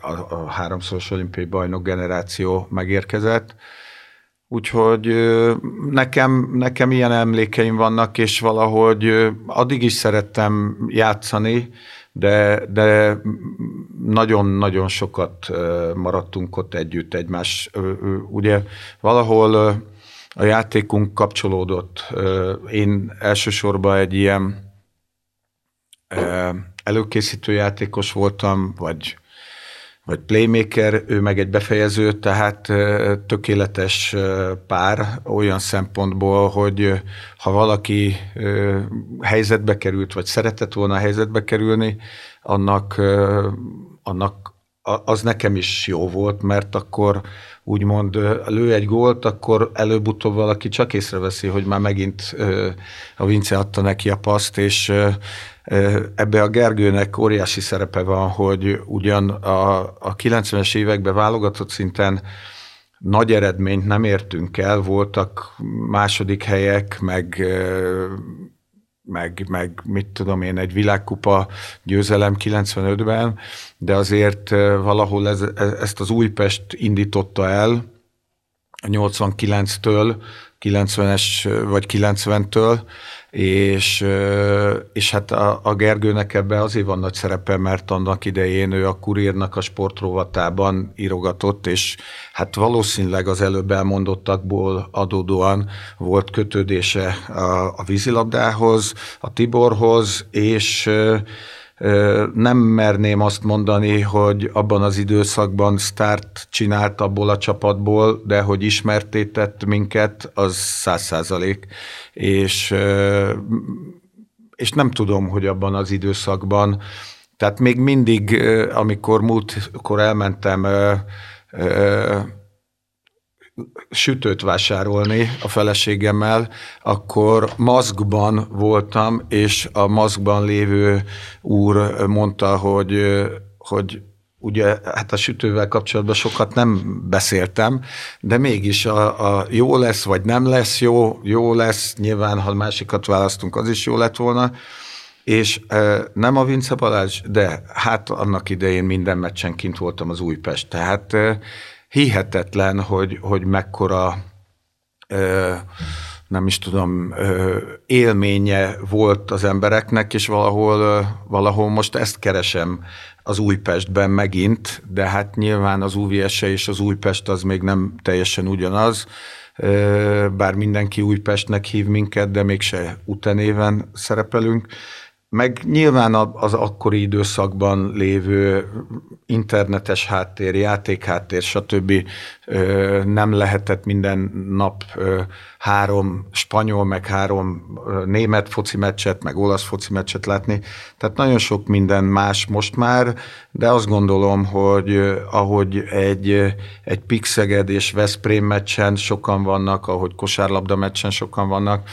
Speaker 3: a, a háromszoros olimpiai bajnok generáció megérkezett. Úgyhogy nekem, nekem ilyen emlékeim vannak, és valahogy addig is szerettem játszani, de, de nagyon-nagyon sokat maradtunk ott együtt egymás. Ugye valahol a játékunk kapcsolódott. Én elsősorban egy ilyen előkészítő játékos voltam, vagy vagy playmaker, ő meg egy befejező, tehát tökéletes pár olyan szempontból, hogy ha valaki helyzetbe került, vagy szeretett volna helyzetbe kerülni, annak, annak az nekem is jó volt, mert akkor úgymond lő egy gólt, akkor előbb-utóbb valaki csak észreveszi, hogy már megint a Vince adta neki a paszt, és ebbe a Gergőnek óriási szerepe van, hogy ugyan a, a 90-es években válogatott szinten nagy eredményt nem értünk el, voltak második helyek, meg meg, meg mit tudom én, egy világkupa győzelem 95-ben, de azért valahol ez, e, ezt az Újpest indította el 89-től, 90-es vagy 90-től, és, és hát a, a Gergőnek ebbe azért van nagy szerepe, mert annak idején ő a kurírnak a sportrovatában írogatott, és hát valószínűleg az előbb elmondottakból adódóan volt kötődése a, a vízilabdához, a Tiborhoz, és nem merném azt mondani, hogy abban az időszakban start csinált abból a csapatból, de hogy ismertétett minket, az száz százalék. És, és nem tudom, hogy abban az időszakban, tehát még mindig, amikor múltkor elmentem sütőt vásárolni a feleségemmel, akkor maszkban voltam, és a maszkban lévő úr mondta, hogy, hogy ugye hát a sütővel kapcsolatban sokat nem beszéltem, de mégis a, a jó lesz, vagy nem lesz jó, jó lesz, nyilván ha másikat választunk, az is jó lett volna, és e, nem a Vince Balázs, de hát annak idején minden meccsen kint voltam az Újpest, tehát e, hihetetlen, hogy, hogy mekkora ö, nem is tudom, ö, élménye volt az embereknek, és valahol, ö, valahol most ezt keresem az Újpestben megint, de hát nyilván az UVS és az Újpest az még nem teljesen ugyanaz, bár mindenki Újpestnek hív minket, de mégse utenéven szerepelünk meg nyilván az akkori időszakban lévő internetes háttér, játékháttér, stb. nem lehetett minden nap három spanyol, meg három német foci meccset, meg olasz foci meccset látni. Tehát nagyon sok minden más most már, de azt gondolom, hogy ahogy egy, egy Pixeged és Veszprém meccsen sokan vannak, ahogy kosárlabda meccsen sokan vannak,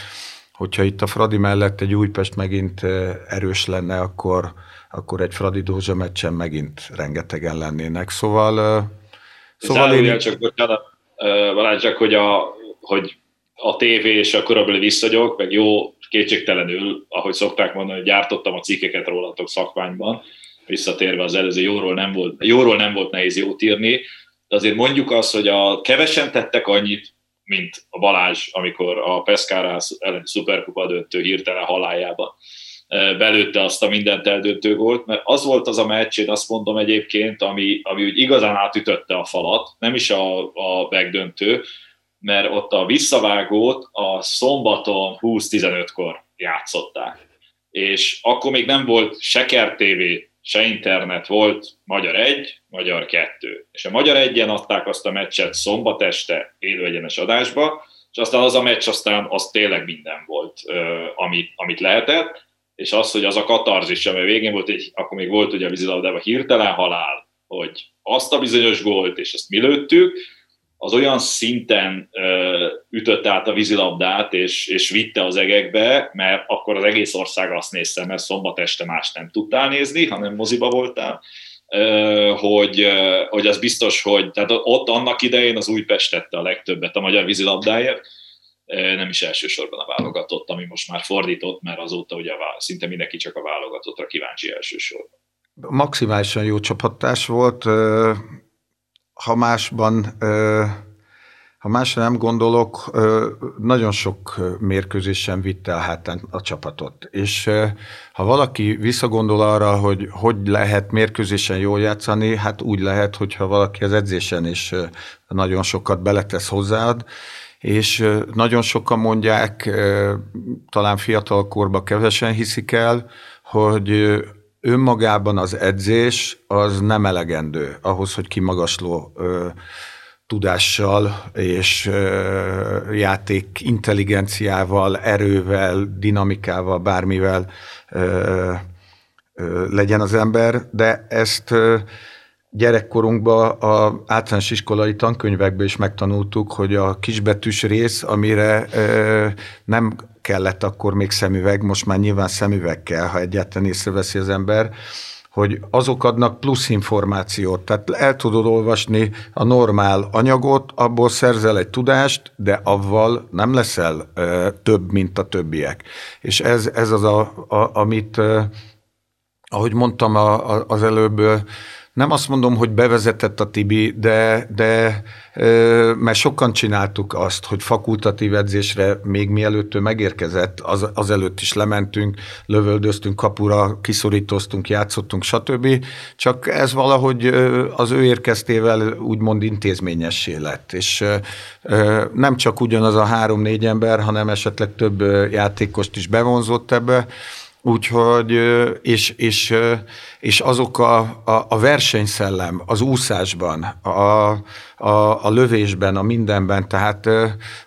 Speaker 3: hogyha itt a Fradi mellett egy Újpest megint erős lenne, akkor, akkor egy Fradi Dózsa meccsen megint rengetegen lennének. Szóval...
Speaker 2: szóval én... csak, bocsánat, Balázs, csak, hogy a, hogy a tévé és a korabeli visszagyok, meg jó kétségtelenül, ahogy szokták mondani, hogy gyártottam a cikkeket rólatok szakmányban, visszatérve az előző jóról nem volt, jóról nem volt nehéz jót írni, de azért mondjuk azt, hogy a kevesen tettek annyit, mint a Balázs, amikor a Pescarász ellen szuperkupa döntő hirtelen halájába belőtte azt a mindent eldöntő volt, mert az volt az a meccs, én azt mondom egyébként, ami, ami úgy igazán átütötte a falat, nem is a, a megdöntő, mert ott a visszavágót a szombaton 20-15-kor játszották. És akkor még nem volt se TV, se internet volt, Magyar egy, Magyar kettő. És a Magyar egyen adták azt a meccset szombat este élő egyenes adásba, és aztán az a meccs aztán az tényleg minden volt, amit, amit lehetett, és az, hogy az a katarzis, amely végén volt, egy, akkor még volt ugye a vízilabdában hirtelen halál, hogy azt a bizonyos gólt, és ezt mi lőttük, az olyan szinten ö, ütött át a vízilabdát, és, és vitte az egekbe, mert akkor az egész ország azt nézte, mert szombat este más nem tudtál nézni, hanem moziba voltál, hogy, hogy az biztos, hogy tehát ott annak idején az Újpest tette a legtöbbet a magyar vízilabdáért, nem is elsősorban a válogatott, ami most már fordított, mert azóta ugye szinte mindenki csak a válogatottra kíváncsi elsősorban.
Speaker 3: Maximálisan jó csapatás volt, ha másban, ha másra nem gondolok, nagyon sok mérkőzésen vitte a hátán a csapatot. És ha valaki visszagondol arra, hogy hogy lehet mérkőzésen jól játszani, hát úgy lehet, hogyha valaki az edzésen is nagyon sokat beletesz hozzáad, és nagyon sokan mondják, talán fiatal korban kevesen hiszik el, hogy önmagában az edzés az nem elegendő ahhoz, hogy kimagasló tudással és játék intelligenciával, erővel, dinamikával, bármivel legyen az ember, de ezt gyerekkorunkban a általános iskolai tankönyvekben is megtanultuk, hogy a kisbetűs rész, amire nem kellett akkor még szemüveg, most már nyilván szemüveg kell, ha egyáltalán észreveszi az ember, hogy azok adnak plusz információt. Tehát el tudod olvasni a normál anyagot, abból szerzel egy tudást, de avval nem leszel ö, több, mint a többiek. És ez, ez az, a, a, amit, ö, ahogy mondtam a, a, az előbb, nem azt mondom, hogy bevezetett a Tibi, de, de mert sokan csináltuk azt, hogy fakultatív edzésre még mielőtt ő megérkezett, az, az előtt is lementünk, lövöldöztünk kapura, kiszorítoztunk, játszottunk, stb. Csak ez valahogy az ő érkeztével úgymond intézményessé lett. És nem csak ugyanaz a három-négy ember, hanem esetleg több játékost is bevonzott ebbe, Úgyhogy, és, és, és azok a, a, a versenyszellem, az úszásban, a, a, a lövésben, a mindenben, tehát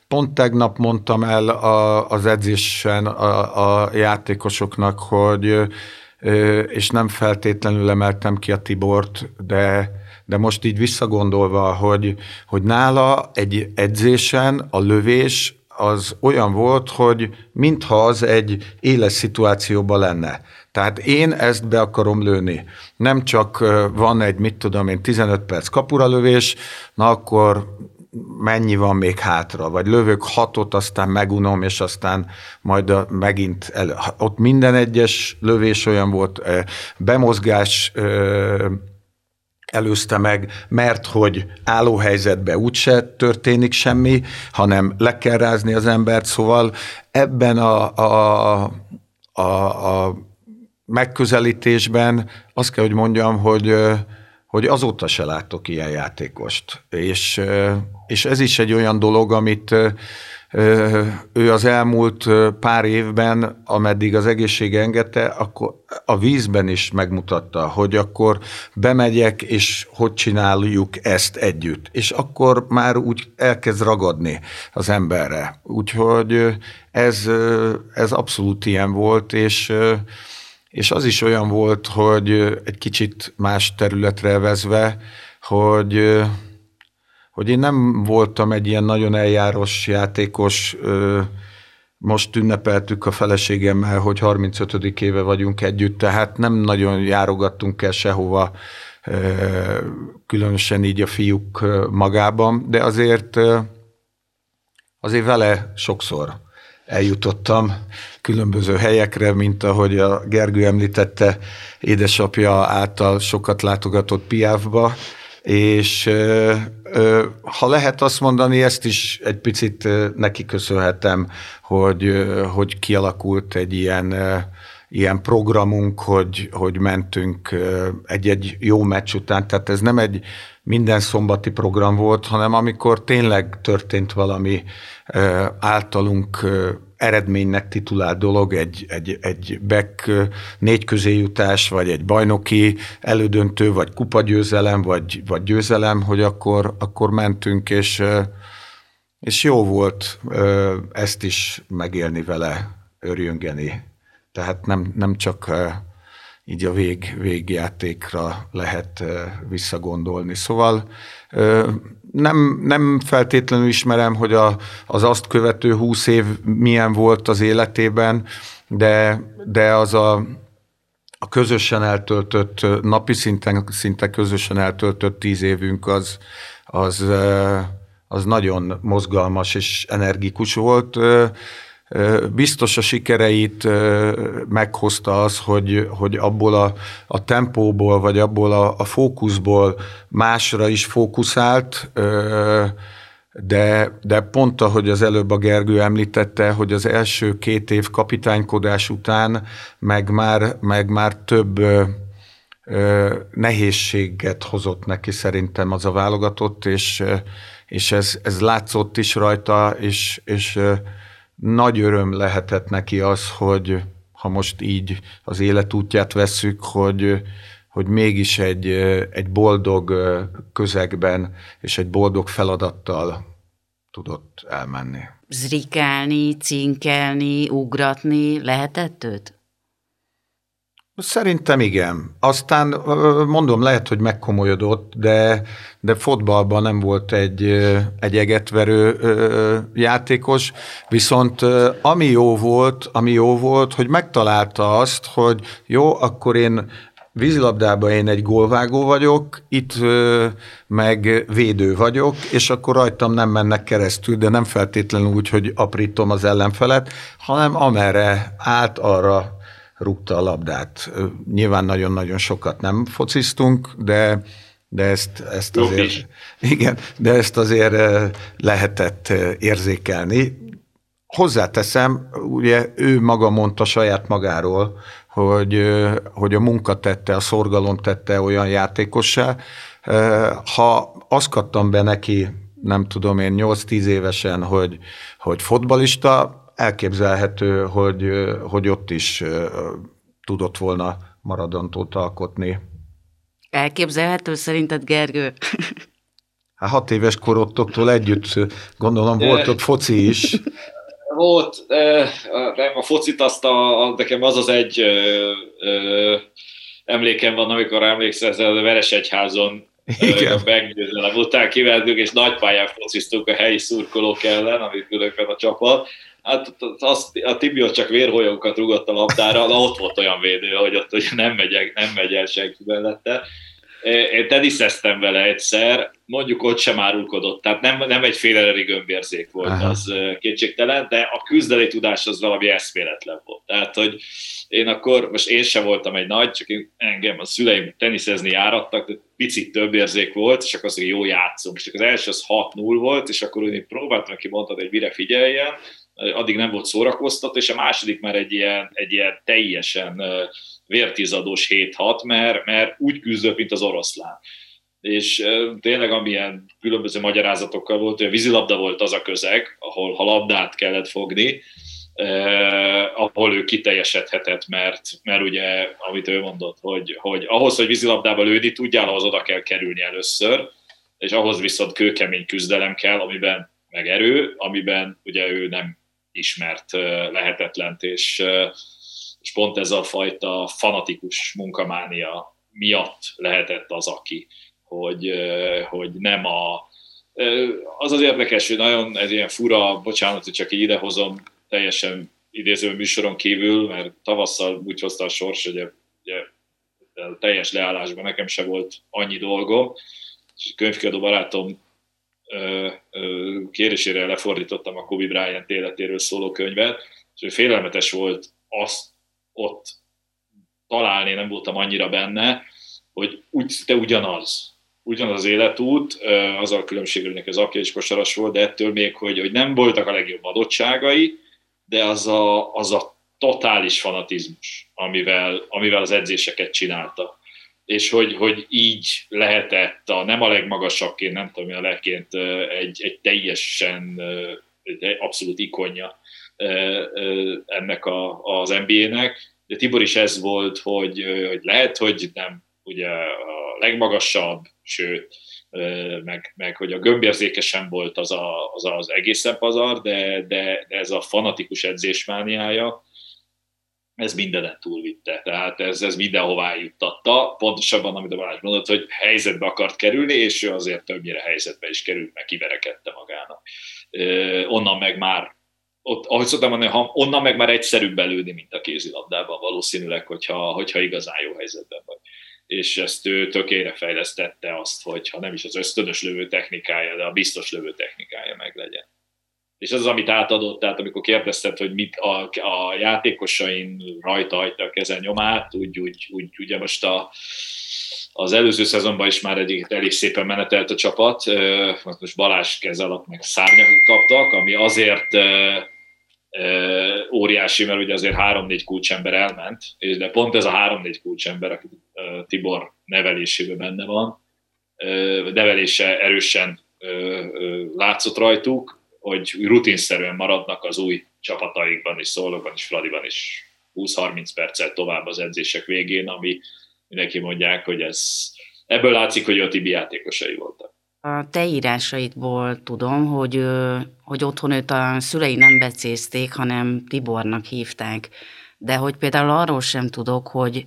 Speaker 3: pont tegnap mondtam el a, az edzésen a, a játékosoknak, hogy és nem feltétlenül emeltem ki a Tibort, de, de most így visszagondolva, hogy, hogy nála egy edzésen a lövés az olyan volt, hogy mintha az egy éles szituációban lenne. Tehát én ezt be akarom lőni. Nem csak van egy, mit tudom én, 15 perc kapuralövés, na akkor mennyi van még hátra, vagy lövök hatot, aztán megunom, és aztán majd a, megint el, ott minden egyes lövés olyan volt, bemozgás, előzte meg, mert hogy állóhelyzetben úgyse történik semmi, hanem le kell rázni az embert, szóval ebben a, a, a, a megközelítésben azt kell, hogy mondjam, hogy, hogy azóta se látok ilyen játékost. És, és ez is egy olyan dolog, amit ő az elmúlt pár évben, ameddig az egészsége engedte, akkor a vízben is megmutatta, hogy akkor bemegyek, és hogy csináljuk ezt együtt. És akkor már úgy elkezd ragadni az emberre. Úgyhogy ez, ez abszolút ilyen volt, és és az is olyan volt, hogy egy kicsit más területre vezve, hogy hogy én nem voltam egy ilyen nagyon eljáros játékos, most ünnepeltük a feleségemmel, hogy 35. éve vagyunk együtt, tehát nem nagyon járogattunk el sehova, különösen így a fiúk magában, de azért, azért vele sokszor eljutottam különböző helyekre, mint ahogy a Gergő említette, édesapja által sokat látogatott Piávba, és ha lehet azt mondani, ezt is egy picit neki köszönhetem, hogy, hogy kialakult egy ilyen, ilyen programunk, hogy, hogy mentünk egy-egy jó meccs után, tehát ez nem egy minden szombati program volt, hanem amikor tényleg történt valami általunk eredménynek titulált dolog, egy, egy, egy back négy közé jutás, vagy egy bajnoki elődöntő, vagy kupagyőzelem, vagy, vagy győzelem, hogy akkor, akkor mentünk, és, és jó volt ezt is megélni vele, örjöngeni. Tehát nem, nem csak így a vég, végjátékra lehet visszagondolni. Szóval nem, nem feltétlenül ismerem, hogy a, az azt követő húsz év milyen volt az életében, de, de az a, a közösen eltöltött, napi szinten, szinte közösen eltöltött tíz évünk az, az, az nagyon mozgalmas és energikus volt biztos a sikereit meghozta az, hogy, hogy abból a, a tempóból, vagy abból a, a fókuszból másra is fókuszált, de, de pont ahogy az előbb a Gergő említette, hogy az első két év kapitánykodás után meg már, meg már több nehézséget hozott neki szerintem az a válogatott, és, és ez, ez látszott is rajta, és, és nagy öröm lehetett neki az, hogy ha most így az életútját vesszük, hogy, hogy mégis egy, egy boldog közegben és egy boldog feladattal tudott elmenni.
Speaker 1: Zrikálni, cinkelni, ugratni lehetett őt?
Speaker 3: Szerintem igen. Aztán mondom, lehet, hogy megkomolyodott, de, de fotballban nem volt egy, egy egetverő játékos, viszont ami jó volt, ami jó volt, hogy megtalálta azt, hogy jó, akkor én vízilabdában én egy gólvágó vagyok, itt meg védő vagyok, és akkor rajtam nem mennek keresztül, de nem feltétlenül úgy, hogy aprítom az ellenfelet, hanem amerre át, arra rúgta a labdát. Nyilván nagyon-nagyon sokat nem fociztunk, de de ezt, ezt azért, igen, de ezt azért lehetett érzékelni. Hozzáteszem, ugye ő maga mondta saját magáról, hogy, hogy a munka tette, a szorgalom tette olyan játékossá. Ha azt kaptam be neki, nem tudom én, 8-10 évesen, hogy, hogy fotbalista, elképzelhető, hogy, hogy ott is tudott volna maradontót alkotni.
Speaker 1: Elképzelhető szerinted, Gergő?
Speaker 3: Hát hat éves korotoktól együtt, gondolom, volt ott foci is.
Speaker 2: Volt, nem, a focit azt a, a, nekem az az egy ö, ö, emlékem van, amikor emlékszel, a Veresegyházon igen. meggyőzelem után kiveltünk, és nagy pályán fociztunk a helyi szurkolók ellen, amit különben a csapat, Hát az, a Tibi csak vérholyókat rugott a labdára, de ott volt olyan védő, hogy ott hogy nem, megy, nem megy el senki mellette. Én teniszeztem vele egyszer, mondjuk ott sem árulkodott, tehát nem, nem egy féleleri gömbérzék volt Aha. az kétségtelen, de a küzdelé tudás az valami eszméletlen volt. Tehát, hogy én akkor, most én sem voltam egy nagy, csak én, engem a szüleim teniszezni járattak, de picit több érzék volt, és akkor az, hogy jó játszunk. És az első az 6-0 volt, és akkor én próbáltam ki mondtad, hogy mire figyeljen, addig nem volt szórakoztató, és a második már egy ilyen, egy ilyen teljesen vértizadós 7-6, mert, mert úgy küzdött, mint az oroszlán. És tényleg amilyen különböző magyarázatokkal volt, hogy a vízilabda volt az a közeg, ahol ha labdát kellett fogni, eh, ahol ő kiteljesedhetett, mert, mert ugye, amit ő mondott, hogy, hogy ahhoz, hogy vízilabdába lőni tudjál, ahhoz oda kell kerülni először, és ahhoz viszont kőkemény küzdelem kell, amiben meg erő, amiben ugye ő nem ismert lehetetlent, és, és pont ez a fajta fanatikus munkamánia miatt lehetett az, aki, hogy, hogy nem a... Az az érdekes, hogy nagyon ez ilyen fura, bocsánat, hogy csak így idehozom, teljesen idéző műsoron kívül, mert tavasszal úgy hozta a sors, hogy ugye, teljes leállásban nekem se volt annyi dolgom, és a könyvkiadó barátom kérésére lefordítottam a Kobe Bryant életéről szóló könyvet, és félelmetes volt azt ott találni, nem voltam annyira benne, hogy úgy, te ugyanaz, ugyanaz az életút, az a különbség, hogy az apja is kosaras volt, de ettől még, hogy, hogy nem voltak a legjobb adottságai, de az a, az a totális fanatizmus, amivel, amivel az edzéseket csinálta és hogy, hogy így lehetett a nem a legmagasabbként, nem tudom, a legként egy, egy teljesen egy abszolút ikonja ennek a, az NBA-nek. De Tibor is ez volt, hogy, hogy lehet, hogy nem ugye a legmagasabb, sőt, meg, meg hogy a gömbérzékesen volt az a, az, az egészen pazar, de, de, de ez a fanatikus edzésmániája, ez mindenen túlvitte. Tehát ez, ez mindenhová juttatta. Pontosabban, amit a Balázs mondott, hogy helyzetbe akart kerülni, és ő azért többnyire helyzetbe is került, meg kiverekedte magának. onnan meg már ott, ahogy szoktam mondani, onnan meg már egyszerűbb belőni, mint a kézilabdában valószínűleg, hogyha, hogyha igazán jó helyzetben vagy. És ezt ő tökére fejlesztette azt, hogy ha nem is az ösztönös lövő technikája, de a biztos lövő technikája meg legyen és az az, amit átadott, tehát amikor kérdezted, hogy mit a, a játékosain rajta hagyta a keze nyomát, úgy, úgy, úgy ugye most a, az előző szezonban is már egy elég szépen menetelt a csapat, most Balázs kez alatt meg szárnyakat kaptak, ami azért óriási, mert ugye azért három-négy kulcsember elment, és de pont ez a három-négy kulcsember, aki Tibor nevelésében benne van, nevelése erősen látszott rajtuk, hogy rutinszerűen maradnak az új csapataikban is, Szolnokban is, Fradiban is 20-30 perccel tovább az edzések végén, ami mindenki mondják, hogy ez ebből látszik, hogy a Tibi játékosai voltak.
Speaker 1: A te írásaidból tudom, hogy, hogy otthon őt a szülei nem becézték, hanem Tibornak hívták. De hogy például arról sem tudok, hogy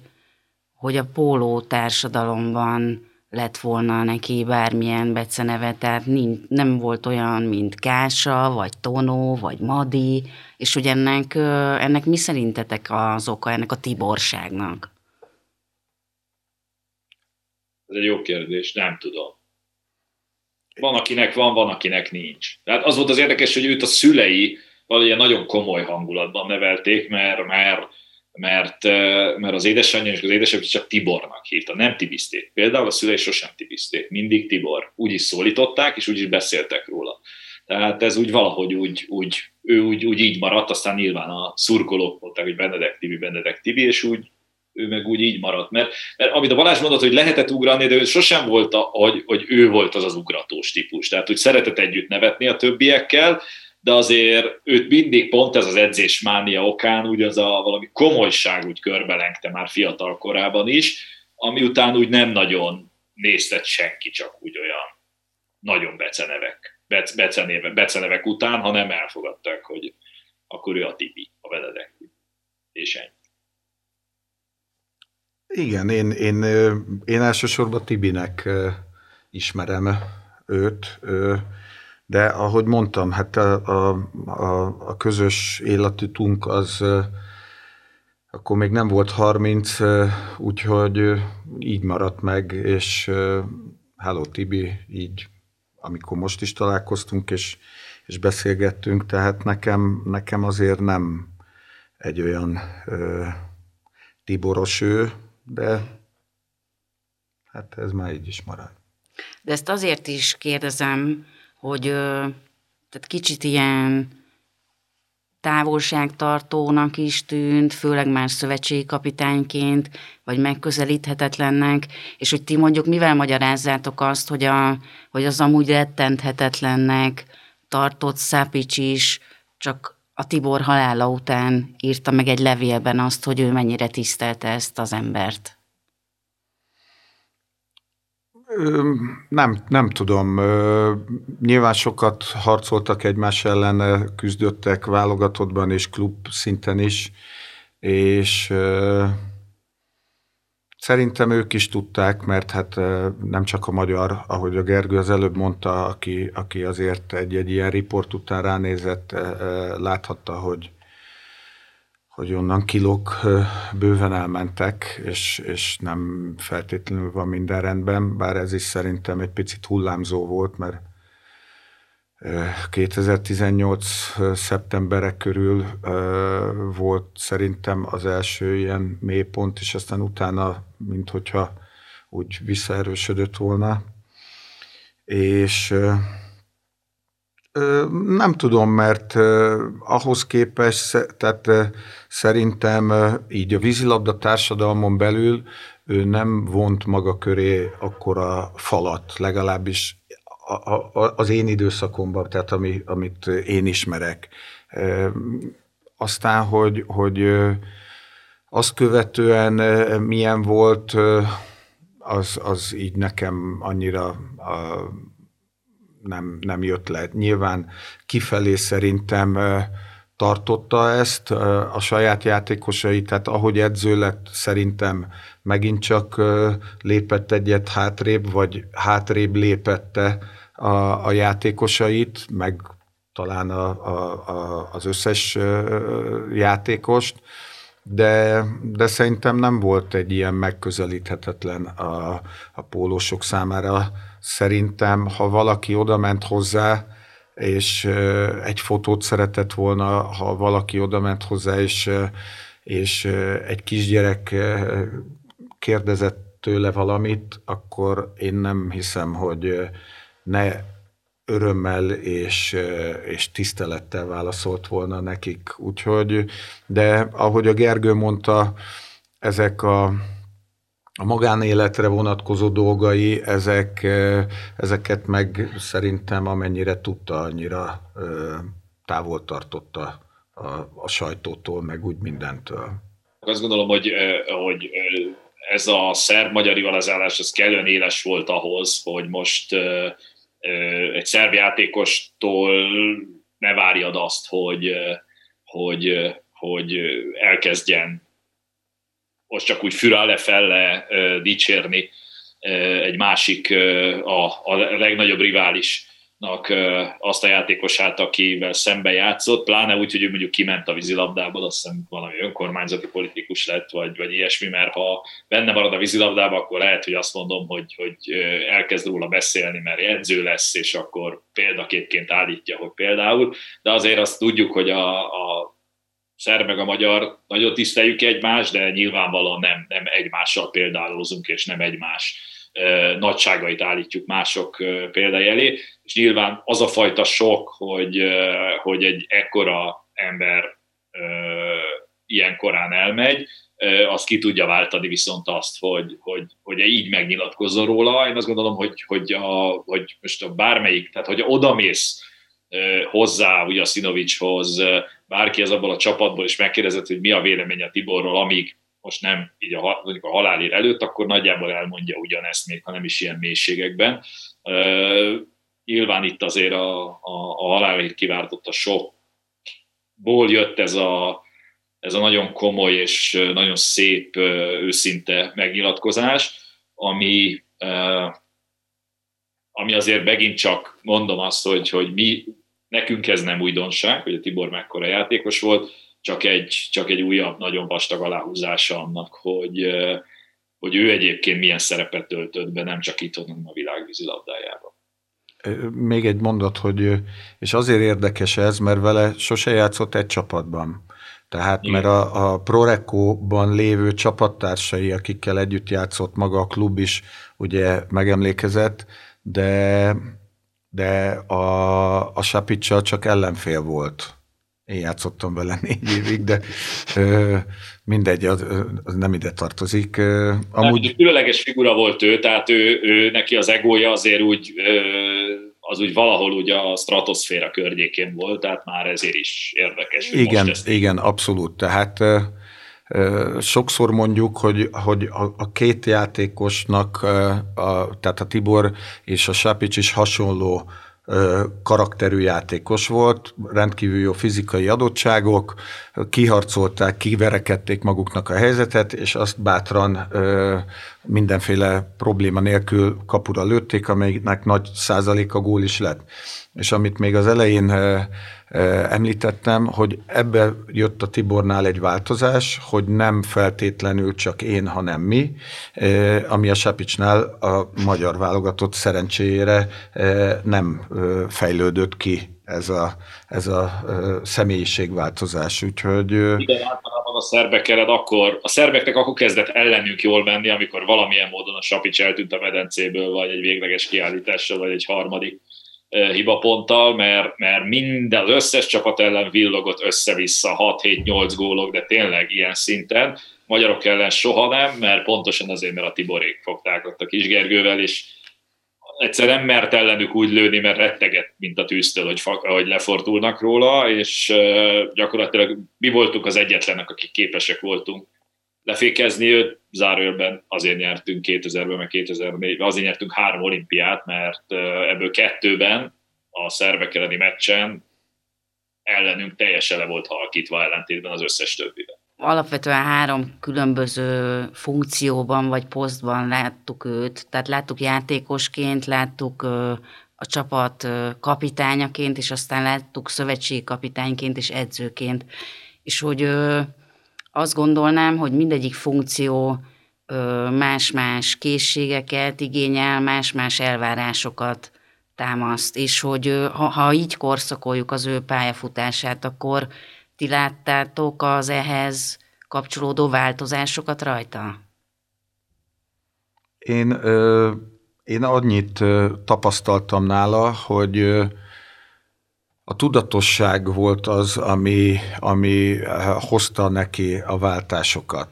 Speaker 1: hogy a póló társadalomban lett volna neki bármilyen beceneve, tehát nincs, nem volt olyan, mint Kása, vagy Tonó, vagy Madi, és hogy ennek, ennek mi szerintetek az oka, ennek a tiborságnak?
Speaker 2: Ez egy jó kérdés, nem tudom. Van, akinek van, van, akinek nincs. Tehát az volt az érdekes, hogy őt a szülei valahogy nagyon komoly hangulatban nevelték, mert, mert mert, mert az édesanyja és az édesapja csak Tibornak hívta, nem Tibiszték. Például a szülei sosem Tibiszték, mindig Tibor. Úgy is szólították, és úgy is beszéltek róla. Tehát ez úgy valahogy úgy, úgy ő úgy, úgy így maradt, aztán nyilván a szurkolók mondták, hogy Benedek Tibi, Benedek Tibi, és úgy ő meg úgy így maradt. Mert, mert amit a Balázs mondott, hogy lehetett ugrani, de ő sosem volt, a, hogy, hogy ő volt az az ugratós típus. Tehát úgy szeretett együtt nevetni a többiekkel, de azért őt mindig pont ez az edzésmánia okán úgy az a valami komolyság úgy körbelengte már fiatal korában is, ami után úgy nem nagyon néztet senki, csak úgy olyan nagyon becenevek, becenevek, becenevek után, hanem elfogadták, hogy akkor ő a Tibi, a Benedek. És ennyi.
Speaker 3: Igen, én, én, én elsősorban Tibinek ismerem őt. De ahogy mondtam, hát a, a, a, a közös életütünk az akkor még nem volt 30, úgyhogy így maradt meg, és Hello Tibi, így amikor most is találkoztunk, és, és beszélgettünk, tehát nekem, nekem azért nem egy olyan ö, Tiboros ő, de hát ez már így is marad.
Speaker 1: De ezt azért is kérdezem, hogy tehát kicsit ilyen távolságtartónak is tűnt, főleg már szövetségi kapitányként, vagy megközelíthetetlennek, és hogy ti mondjuk mivel magyarázzátok azt, hogy, a, hogy az amúgy rettenthetetlennek tartott Szápics is csak a Tibor halála után írta meg egy levélben azt, hogy ő mennyire tisztelte ezt az embert.
Speaker 3: Nem, nem tudom. Nyilván sokat harcoltak egymás ellen, küzdöttek válogatottban és klub szinten is, és szerintem ők is tudták, mert hát nem csak a magyar, ahogy a Gergő az előbb mondta, aki, aki azért egy-egy ilyen riport után ránézett, láthatta, hogy hogy onnan kilók bőven elmentek, és, és nem feltétlenül van minden rendben, bár ez is szerintem egy picit hullámzó volt, mert 2018 szeptemberek körül volt szerintem az első ilyen mélypont, és aztán utána, mint hogyha úgy visszaerősödött volna. És nem tudom, mert ahhoz képest, tehát szerintem így a vízilabda társadalmon belül ő nem vont maga köré akkora falat, legalábbis az én időszakomban, tehát ami, amit én ismerek. Aztán, hogy, hogy azt követően milyen volt, az, az így nekem annyira nem, nem jött le. Nyilván kifelé szerintem tartotta ezt a saját játékosai, tehát ahogy edző lett, szerintem megint csak lépett egyet hátrébb, vagy hátrébb lépette a, a játékosait, meg talán a, a, a, az összes játékost, de, de szerintem nem volt egy ilyen megközelíthetetlen a, a pólósok számára Szerintem, ha valaki oda ment hozzá, és egy fotót szeretett volna, ha valaki oda ment hozzá, és, és egy kisgyerek kérdezett tőle valamit, akkor én nem hiszem, hogy ne örömmel és, és tisztelettel válaszolt volna nekik. Úgyhogy, de ahogy a Gergő mondta, ezek a a magánéletre vonatkozó dolgai, ezek, ezeket meg szerintem amennyire tudta, annyira távol tartotta a, a sajtótól, meg úgy mindentől.
Speaker 2: Azt gondolom, hogy, hogy ez a szerb-magyar rivalizálás ez kellően éles volt ahhoz, hogy most egy szerb játékostól ne várjad azt, hogy, hogy, hogy elkezdjen most csak úgy fürale felle dicsérni egy másik, a, a legnagyobb rivális azt a játékosát, akivel szembe játszott, pláne úgy, hogy ő mondjuk kiment a vízilabdából, azt hiszem valami önkormányzati politikus lett, vagy, vagy ilyesmi, mert ha benne marad a vízilabdába, akkor lehet, hogy azt mondom, hogy, hogy elkezd róla beszélni, mert edző lesz, és akkor példaképként állítja, hogy például, de azért azt tudjuk, hogy a, a szerb meg a magyar nagyon tiszteljük egymást, de nyilvánvalóan nem, nem egymással példálózunk, és nem egymás nagyságait állítjuk mások példai elé, és nyilván az a fajta sok, hogy, hogy egy ekkora ember ilyen korán elmegy, az ki tudja váltani viszont azt, hogy, hogy, hogy így megnyilatkozzon róla. Én azt gondolom, hogy, hogy, a, hogy most a bármelyik, tehát hogy odamész hozzá, ugye a Szinovicshoz, bárki az abból a csapatból, és megkérdezett, hogy mi a véleménye Tiborról, amíg most nem így a, mondjuk a halálír előtt, akkor nagyjából elmondja ugyanezt, még ha nem is ilyen mélységekben. Uh, nyilván itt azért a, a, a halálír kiváltott a sokból jött ez a, ez a nagyon komoly és nagyon szép, őszinte megnyilatkozás, ami, ami azért megint csak mondom azt, hogy, hogy mi, nekünk ez nem újdonság, hogy a Tibor mekkora játékos volt, csak egy, csak egy újabb, nagyon vastag aláhúzása annak, hogy, hogy ő egyébként milyen szerepet töltött be, nem csak itt, hanem a világ vízilabdájában.
Speaker 3: Még egy mondat, hogy és azért érdekes ez, mert vele sose játszott egy csapatban. Tehát, Igen. mert a, a Prorekóban lévő csapattársai, akikkel együtt játszott maga a klub is, ugye megemlékezett, de, de a, a Sapicsal csak ellenfél volt. Én játszottam vele négy évig, de ö, mindegy, az, az nem ide tartozik.
Speaker 2: Amúgy... Hát, különleges figura volt ő, tehát ő, ő neki az egója azért úgy, az úgy valahol úgy a stratoszféra környékén volt, tehát már ezért is érdekes.
Speaker 3: Igen, igen, abszolút. Tehát sokszor mondjuk, hogy, hogy a, a két játékosnak, a, tehát a Tibor és a Sápics is hasonló karakterű játékos volt, rendkívül jó fizikai adottságok, kiharcolták, kiverekedték maguknak a helyzetet, és azt bátran mindenféle probléma nélkül kapura lőtték, amelynek nagy százaléka gól is lett. És amit még az elején említettem, hogy ebbe jött a Tibornál egy változás, hogy nem feltétlenül csak én, hanem mi, ami a Sapicsnál a magyar válogatott szerencsére nem fejlődött ki ez a, ez a személyiségváltozás. Úgyhogy...
Speaker 2: Igen, általában a szerbek ered akkor, a szerbeknek akkor kezdett ellenünk jól menni, amikor valamilyen módon a Sapics eltűnt a medencéből, vagy egy végleges kiállítással, vagy egy harmadik hibaponttal, mert, mert minden, összes csapat ellen villogott össze-vissza 6-7-8 gólok, de tényleg ilyen szinten. Magyarok ellen soha nem, mert pontosan azért, mert a Tiborék fogták ott a Kisgergővel, és egyszer nem mert ellenük úgy lőni, mert retteget, mint a tűztől, hogy, hogy lefordulnak róla, és gyakorlatilag mi voltunk az egyetlenek, akik képesek voltunk lefékezni őt, zárójelben azért nyertünk 2000-ben, meg 2004-ben, azért nyertünk három olimpiát, mert ebből kettőben a szervek elleni meccsen ellenünk teljesen le volt halkítva ellentétben az összes többivel.
Speaker 1: Alapvetően három különböző funkcióban vagy posztban láttuk őt, tehát láttuk játékosként, láttuk a csapat kapitányaként, és aztán láttuk szövetségi kapitányként és edzőként. És hogy azt gondolnám, hogy mindegyik funkció más-más készségeket igényel, más-más elvárásokat támaszt, és hogy ha, ha így korszakoljuk az ő pályafutását, akkor ti láttátok az ehhez kapcsolódó változásokat rajta?
Speaker 3: Én, ö, én annyit tapasztaltam nála, hogy ö, a tudatosság volt az, ami, ami hozta neki a váltásokat.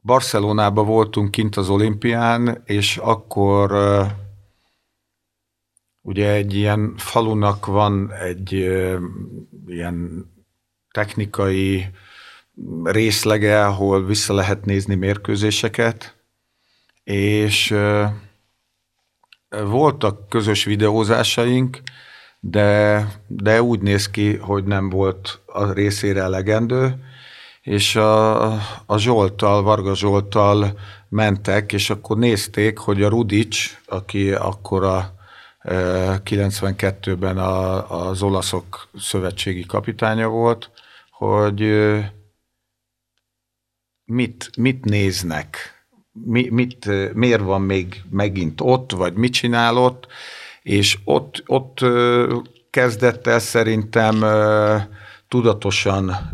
Speaker 3: Barcelonában voltunk kint az olimpián, és akkor ugye egy ilyen falunak van egy ilyen technikai részlege, ahol vissza lehet nézni mérkőzéseket, és voltak közös videózásaink, de, de úgy néz ki, hogy nem volt a részére elegendő, és a, a Zsoltal, Varga Zsoltal mentek, és akkor nézték, hogy a Rudics, aki akkor a 92-ben a, az olaszok szövetségi kapitánya volt, hogy mit, mit néznek, mi, mit, miért van még megint ott, vagy mit csinál ott, és ott, ott kezdett el szerintem tudatosan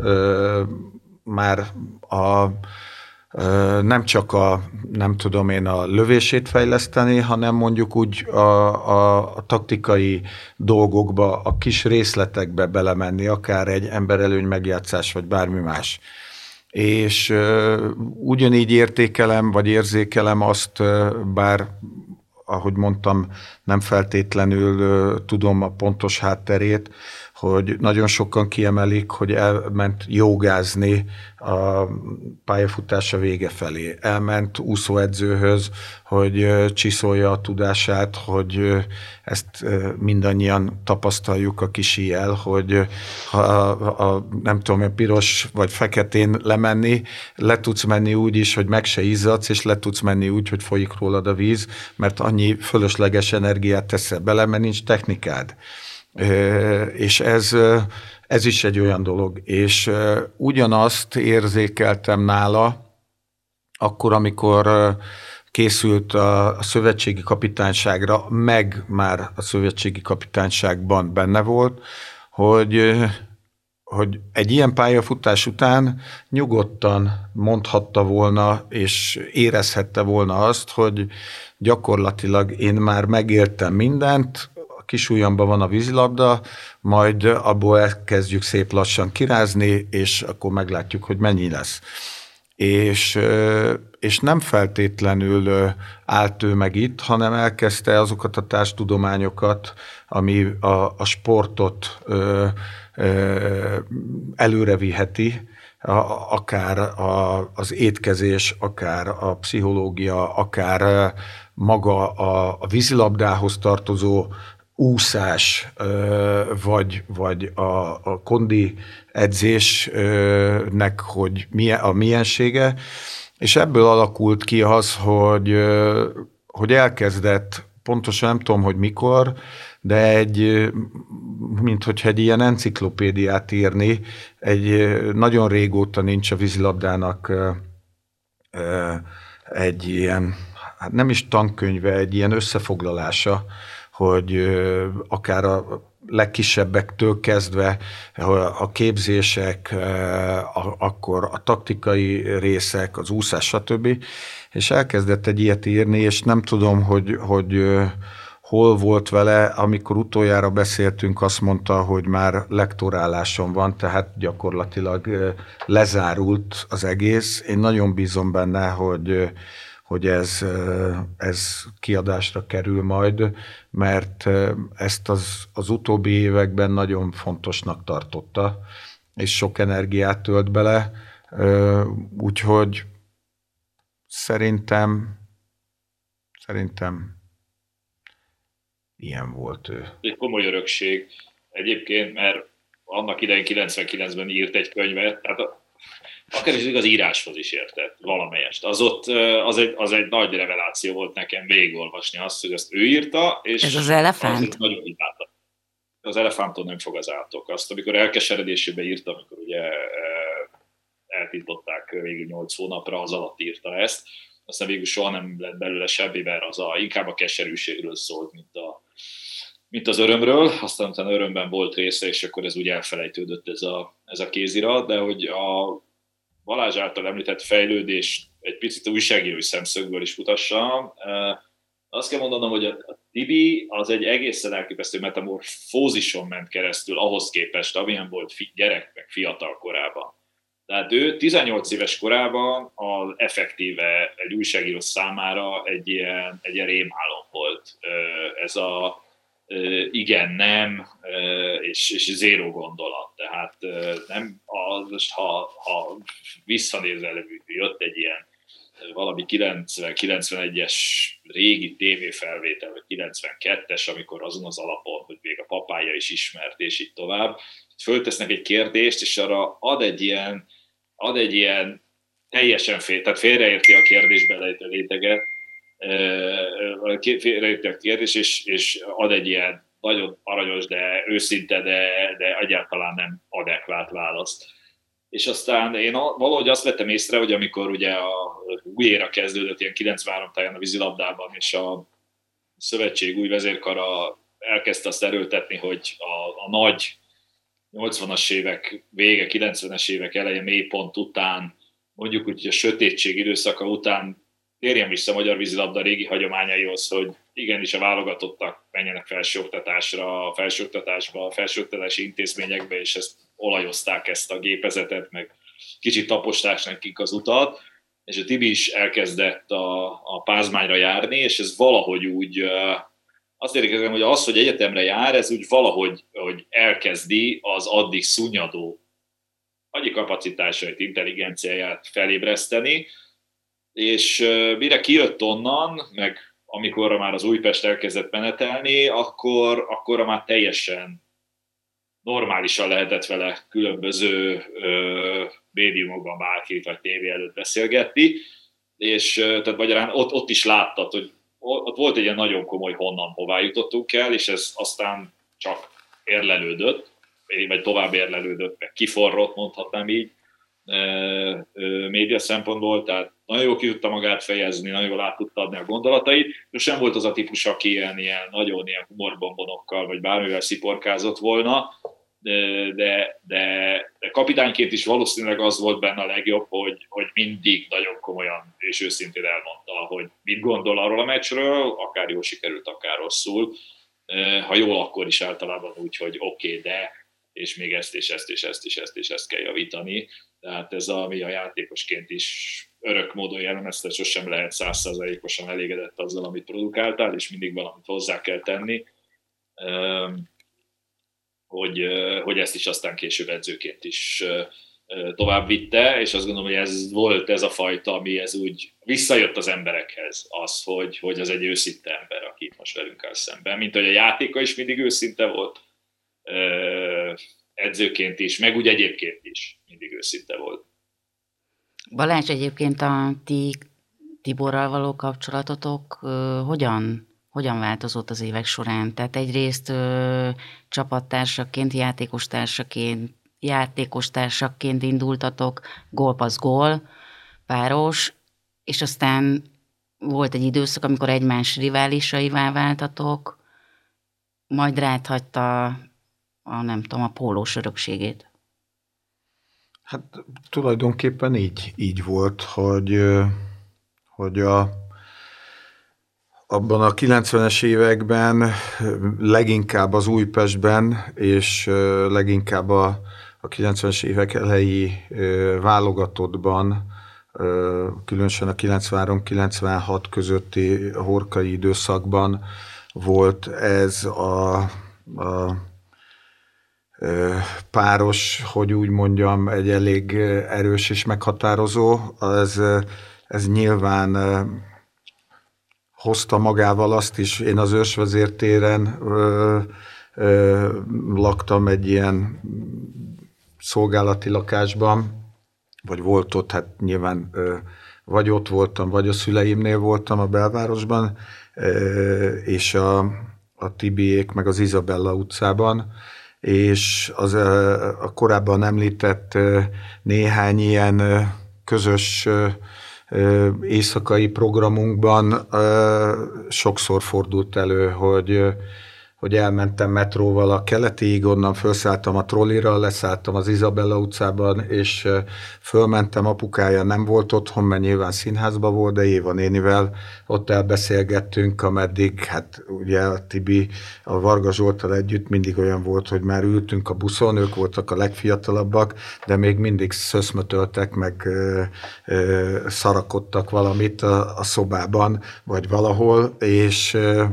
Speaker 3: már a nem csak a, nem tudom én, a lövését fejleszteni, hanem mondjuk úgy a, a, a taktikai dolgokba, a kis részletekbe belemenni, akár egy emberelőny megjátszás, vagy bármi más. És uh, ugyanígy értékelem, vagy érzékelem azt, uh, bár ahogy mondtam, nem feltétlenül uh, tudom a pontos hátterét, hogy nagyon sokan kiemelik, hogy elment jogázni a pályafutása vége felé. Elment úszóedzőhöz, hogy csiszolja a tudását, hogy ezt mindannyian tapasztaljuk a kisi el, hogy ha a, a, nem tudom, a piros vagy feketén lemenni, le tudsz menni úgy is, hogy meg se izzadsz, és le tudsz menni úgy, hogy folyik rólad a víz, mert annyi fölösleges energiát teszel bele, mert nincs technikád. És ez, ez is egy olyan dolog. És ugyanazt érzékeltem nála, akkor, amikor készült a szövetségi kapitányságra, meg már a szövetségi kapitányságban benne volt, hogy, hogy egy ilyen pályafutás után nyugodtan mondhatta volna, és érezhette volna azt, hogy gyakorlatilag én már megéltem mindent, kis ujjamba van a vízilabda, majd abból elkezdjük szép lassan kirázni, és akkor meglátjuk, hogy mennyi lesz. És, és nem feltétlenül állt ő meg itt, hanem elkezdte azokat a társtudományokat, ami a, a sportot ö, ö, előre viheti, akár a, az étkezés, akár a pszichológia, akár maga a, a vízilabdához tartozó úszás, vagy, vagy a, a kondi edzésnek, hogy milyen, a miensége, és ebből alakult ki az, hogy, hogy elkezdett, pontosan nem tudom, hogy mikor, de egy, mint hogyha egy ilyen enciklopédiát írni, egy nagyon régóta nincs a vízilabdának egy ilyen, hát nem is tankönyve, egy ilyen összefoglalása, hogy akár a legkisebbektől kezdve a képzések, akkor a taktikai részek, az úszás, stb. És elkezdett egy ilyet írni, és nem tudom, hogy, hogy hol volt vele, amikor utoljára beszéltünk, azt mondta, hogy már lektoráláson van, tehát gyakorlatilag lezárult az egész. Én nagyon bízom benne, hogy hogy ez, ez kiadásra kerül majd, mert ezt az, az utóbbi években nagyon fontosnak tartotta, és sok energiát tölt bele, úgyhogy szerintem szerintem ilyen volt ő.
Speaker 2: Egy komoly örökség egyébként, mert annak idején 99-ben írt egy könyvet, tehát akár is az íráshoz is értett valamelyest. Az ott az egy, az egy nagy reveláció volt nekem végigolvasni azt, hogy ezt ő írta, és
Speaker 1: Ez az elefánt?
Speaker 2: Az nagyon hibálta. Az elefánton nem fog az átok. Azt, amikor elkeseredésébe írta, amikor ugye eltiltották végül 8 hónapra, az alatt írta ezt, aztán végül soha nem lett belőle semmi, mert az a, inkább a keserűségről szólt, mint, a, mint az örömről, aztán utána örömben volt része, és akkor ez úgy elfelejtődött ez a, ez a kézirat, de hogy a Balázs által említett fejlődés egy picit újságírói szemszögből is mutassam. Azt kell mondanom, hogy a Tibi az egy egészen elképesztő metamorfózison ment keresztül ahhoz képest, amilyen volt gyerek meg fiatal korában. Tehát ő 18 éves korában az effektíve egy újságíró számára egy ilyen, egy ilyen rémálom volt. Ez a igen, nem, és, és zéró gondolat. Tehát nem, az, ha, ha visszanézel, jött egy ilyen valami 90-91-es régi tévéfelvétel, vagy 92-es, amikor azon az alapon, hogy még a papája is ismert, és így tovább, föltesznek egy kérdést, és arra ad egy ilyen ad egy ilyen teljesen fél, tehát félreérti a kérdésbe lejtő réteget, félreérti a kérdés, és, és ad egy ilyen nagyon aranyos, de őszinte, de, de egyáltalán nem adekvát választ. És aztán én valahogy azt vettem észre, hogy amikor ugye a új kezdődött, ilyen 93 táján a vízilabdában, és a szövetség új vezérkara elkezdte azt erőltetni, hogy a, a nagy 80-as évek vége, 90-es évek eleje mélypont után, mondjuk úgy, hogy a sötétség időszaka után térjen vissza a magyar vízilabda régi hagyományaihoz, hogy igenis a válogatottak menjenek felsőoktatásra, a felsőoktatásba, a felsőoktatási intézményekbe, és ezt olajozták ezt a gépezetet, meg kicsit taposták nekik az utat, és a Tibi is elkezdett a, a pázmányra járni, és ez valahogy úgy, azt érkezem, hogy az, hogy egyetemre jár, ez úgy valahogy hogy elkezdi az addig szunnyadó agyi kapacitásait, intelligenciáját felébreszteni, és mire kijött onnan, meg amikor már az Újpest elkezdett menetelni, akkor, akkor már teljesen normálisan lehetett vele különböző ö, médiumokban bárkit vagy tévé előtt beszélgetni, és tehát magyarán ott, ott is láttad, hogy ott volt egy ilyen nagyon komoly honnan hová jutottunk el, és ez aztán csak érlelődött, vagy tovább érlelődött, meg kiforrott, mondhatnám így, média szempontból, tehát nagyon jól ki tudta magát fejezni, nagyon jól át tudta adni a gondolatait, és sem volt az a típus, aki ilyen, ilyen nagyon ilyen humorbombonokkal, vagy bármivel sziporkázott volna, de, de, de kapitányként is valószínűleg az volt benne a legjobb, hogy, hogy mindig nagyon komolyan és őszintén elmondta, hogy mit gondol arról a meccsről, akár jól sikerült, akár rosszul. Ha jól, akkor is általában úgy, hogy oké, okay, de és még ezt és ezt és ezt és ezt és ezt kell javítani. Tehát ez a, mi a játékosként is örök módon jellemezte, sosem lehet százszerzalékosan elégedett azzal, amit produkáltál, és mindig valamit hozzá kell tenni, hogy, hogy ezt is aztán később edzőként is tovább vitte, és azt gondolom, hogy ez volt ez a fajta, ami ez úgy visszajött az emberekhez, az, hogy, hogy az egy őszinte ember, aki most velünk áll szemben, mint hogy a játéka is mindig őszinte volt, edzőként is, meg úgy egyébként is mindig őszinte volt.
Speaker 1: Balázs, egyébként a ti Tiborral való kapcsolatotok hogyan, hogyan változott az évek során? Tehát egyrészt ö, csapattársaként, játékostársaként, játékostársaként indultatok, gólpasz gól, páros, és aztán volt egy időszak, amikor egymás riválisaivá váltatok, majd ráthagyta a nem tudom, a pólós örökségét.
Speaker 3: Hát tulajdonképpen így, így volt, hogy, hogy a, abban a 90-es években leginkább az Újpestben, és leginkább a, a 90-es évek elejé válogatottban, különösen a 93-96 közötti horkai időszakban volt ez a, a páros, hogy úgy mondjam, egy elég erős és meghatározó. Ez, ez nyilván hozta magával azt is, én az ősvezértéren ö, ö, laktam egy ilyen szolgálati lakásban, vagy volt ott, hát nyilván ö, vagy ott voltam, vagy a szüleimnél voltam a belvárosban, ö, és a, a Tibiék meg az Izabella utcában, és az a korábban említett néhány ilyen közös éjszakai programunkban sokszor fordult elő, hogy hogy elmentem metróval a keletig, onnan felszálltam a trollira, leszálltam az Izabella utcában, és fölmentem, apukája nem volt otthon, mert nyilván színházban volt, de Éva nénivel ott elbeszélgettünk, ameddig, hát ugye a Tibi a Varga Zsoltal együtt mindig olyan volt, hogy már ültünk a buszon, ők voltak a legfiatalabbak, de még mindig szöszmötöltek, meg ö, ö, szarakodtak valamit a, a szobában, vagy valahol, és ö,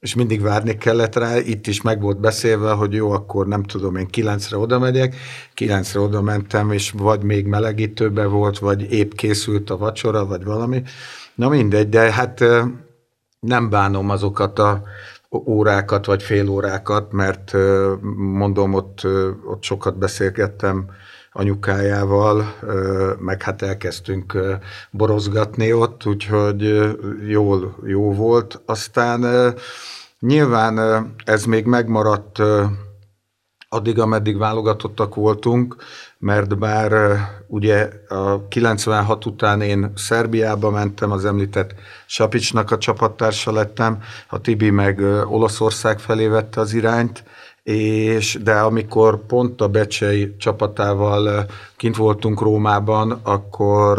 Speaker 3: és mindig várni kellett rá, itt is meg volt beszélve, hogy jó, akkor nem tudom, én kilencre oda megyek, kilencre oda mentem, és vagy még melegítőbe volt, vagy épp készült a vacsora, vagy valami. Na mindegy, de hát nem bánom azokat a órákat, vagy fél órákat, mert mondom, ott, ott sokat beszélgettem anyukájával, meg hát elkezdtünk borozgatni ott, úgyhogy jól, jó volt. Aztán nyilván ez még megmaradt addig, ameddig válogatottak voltunk, mert bár ugye a 96 után én Szerbiába mentem, az említett Sapicsnak a csapattársa lettem, a Tibi meg Olaszország felé vette az irányt, és de amikor pont a Becsei csapatával kint voltunk Rómában, akkor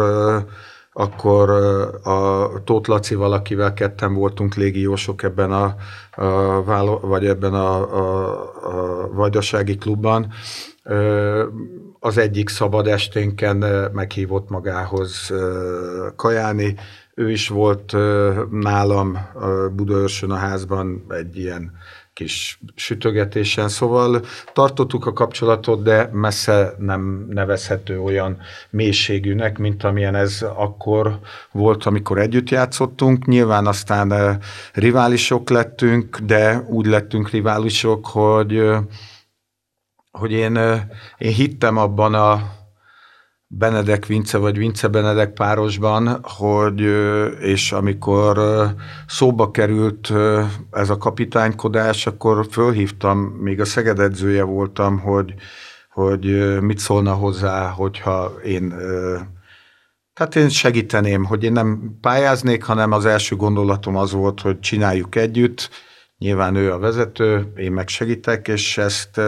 Speaker 3: akkor a Tóth Laci valakivel ketten voltunk légiósok ebben a, a vagy ebben a, a, a vajdasági klubban. Az egyik szabad esténken meghívott magához kajálni. Ő is volt nálam Budaörsön a házban egy ilyen kis sütögetésen, szóval tartottuk a kapcsolatot, de messze nem nevezhető olyan mélységűnek, mint amilyen ez akkor volt, amikor együtt játszottunk. Nyilván aztán eh, riválisok lettünk, de úgy lettünk riválisok, hogy, eh, hogy én, eh, én hittem abban a Benedek Vince vagy Vince Benedek párosban, hogy, és amikor szóba került ez a kapitánykodás, akkor fölhívtam, még a Szeged edzője voltam, hogy, hogy mit szólna hozzá, hogyha én tehát én segíteném, hogy én nem pályáznék, hanem az első gondolatom az volt, hogy csináljuk együtt. Nyilván ő a vezető, én meg segítek, és ezt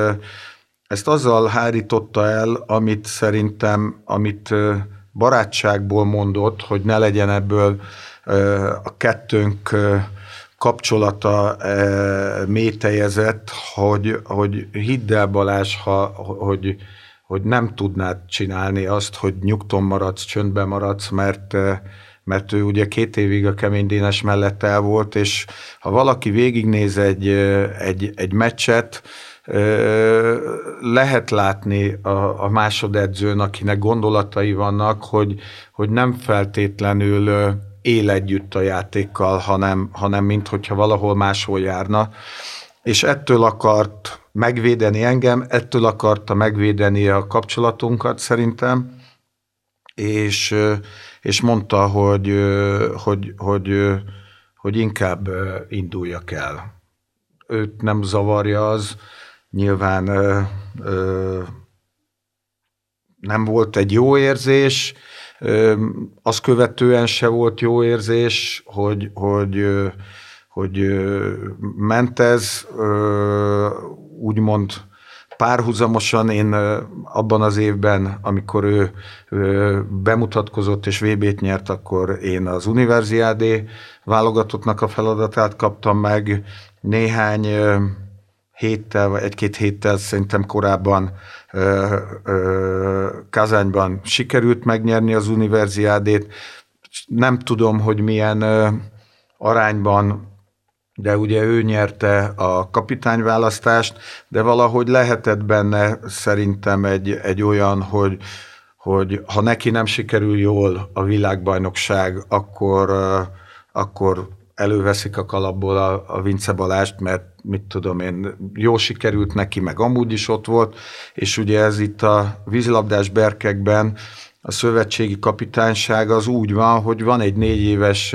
Speaker 3: ezt azzal hárította el, amit szerintem, amit barátságból mondott, hogy ne legyen ebből a kettőnk kapcsolata mélytejezett, hogy, hogy hidd el Balázs, ha, hogy, hogy nem tudnád csinálni azt, hogy nyugton maradsz, csöndben maradsz, mert, mert ő ugye két évig a kemény Dénes mellett el volt, és ha valaki végignéz egy, egy, egy meccset, lehet látni a, a másodedzőn, akinek gondolatai vannak, hogy, hogy nem feltétlenül él együtt a játékkal, hanem, hanem mint hogyha valahol máshol járna. És ettől akart megvédeni engem, ettől akarta megvédeni a kapcsolatunkat szerintem, és, és mondta, hogy, hogy, hogy, hogy inkább induljak el. Őt nem zavarja az, Nyilván ö, ö, nem volt egy jó érzés, ö, azt követően se volt jó érzés, hogy, hogy, ö, hogy ö, ment ez, ö, úgymond párhuzamosan én abban az évben, amikor ő bemutatkozott és VB-t nyert, akkor én az Universiádé válogatottnak a feladatát kaptam meg. Néhány héttel, vagy egy-két héttel szerintem korábban ö, ö, Kazányban sikerült megnyerni az univerziádét. Nem tudom, hogy milyen ö, arányban de ugye ő nyerte a kapitányválasztást, de valahogy lehetett benne szerintem egy, egy olyan, hogy, hogy ha neki nem sikerül jól a világbajnokság, akkor, akkor előveszik a kalapból a, a Vince Balást, mert mit tudom én, jó sikerült neki, meg amúgy is ott volt, és ugye ez itt a vízilabdás berkekben a szövetségi kapitányság az úgy van, hogy van egy négy éves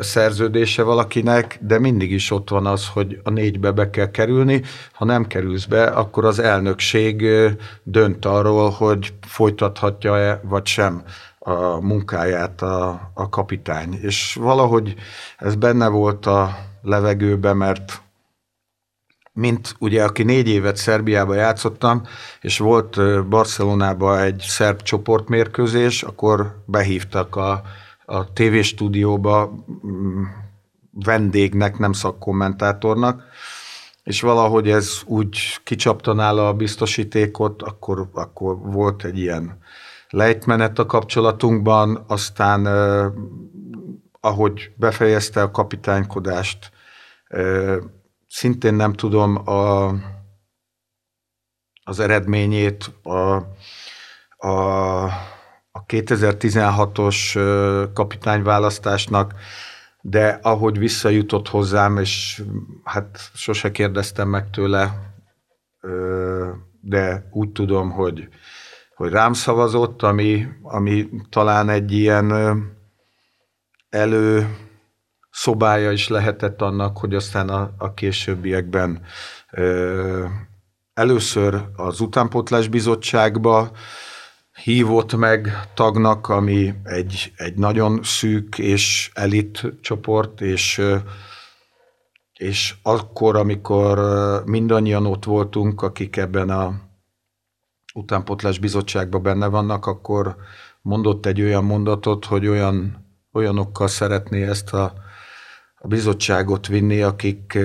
Speaker 3: szerződése valakinek, de mindig is ott van az, hogy a négybe be kell kerülni. Ha nem kerülsz be, akkor az elnökség dönt arról, hogy folytathatja-e vagy sem a munkáját a, a kapitány. És valahogy ez benne volt a levegőbe, mert mint ugye, aki négy évet Szerbiába játszottam, és volt Barcelonában egy szerb csoportmérkőzés, akkor behívtak a, a tévéstúdióba mm, vendégnek, nem szakkommentátornak, és valahogy ez úgy kicsapta nála a biztosítékot, akkor, akkor volt egy ilyen lejtmenet a kapcsolatunkban, aztán ahogy befejezte a kapitánykodást, szintén nem tudom a, az eredményét. A, a, a 2016-os kapitányválasztásnak, de ahogy visszajutott hozzám, és hát sose kérdeztem meg tőle, de úgy tudom, hogy hogy rám szavazott, ami, ami talán egy ilyen elő szobája is lehetett annak, hogy aztán a, a későbbiekben ö, először az utánpótlás bizottságba hívott meg tagnak, ami egy, egy nagyon szűk és elit csoport, és, és akkor, amikor mindannyian ott voltunk, akik ebben a utánpótlás bizottságban benne vannak, akkor mondott egy olyan mondatot, hogy olyan, olyanokkal szeretné ezt a, a bizottságot vinni, akik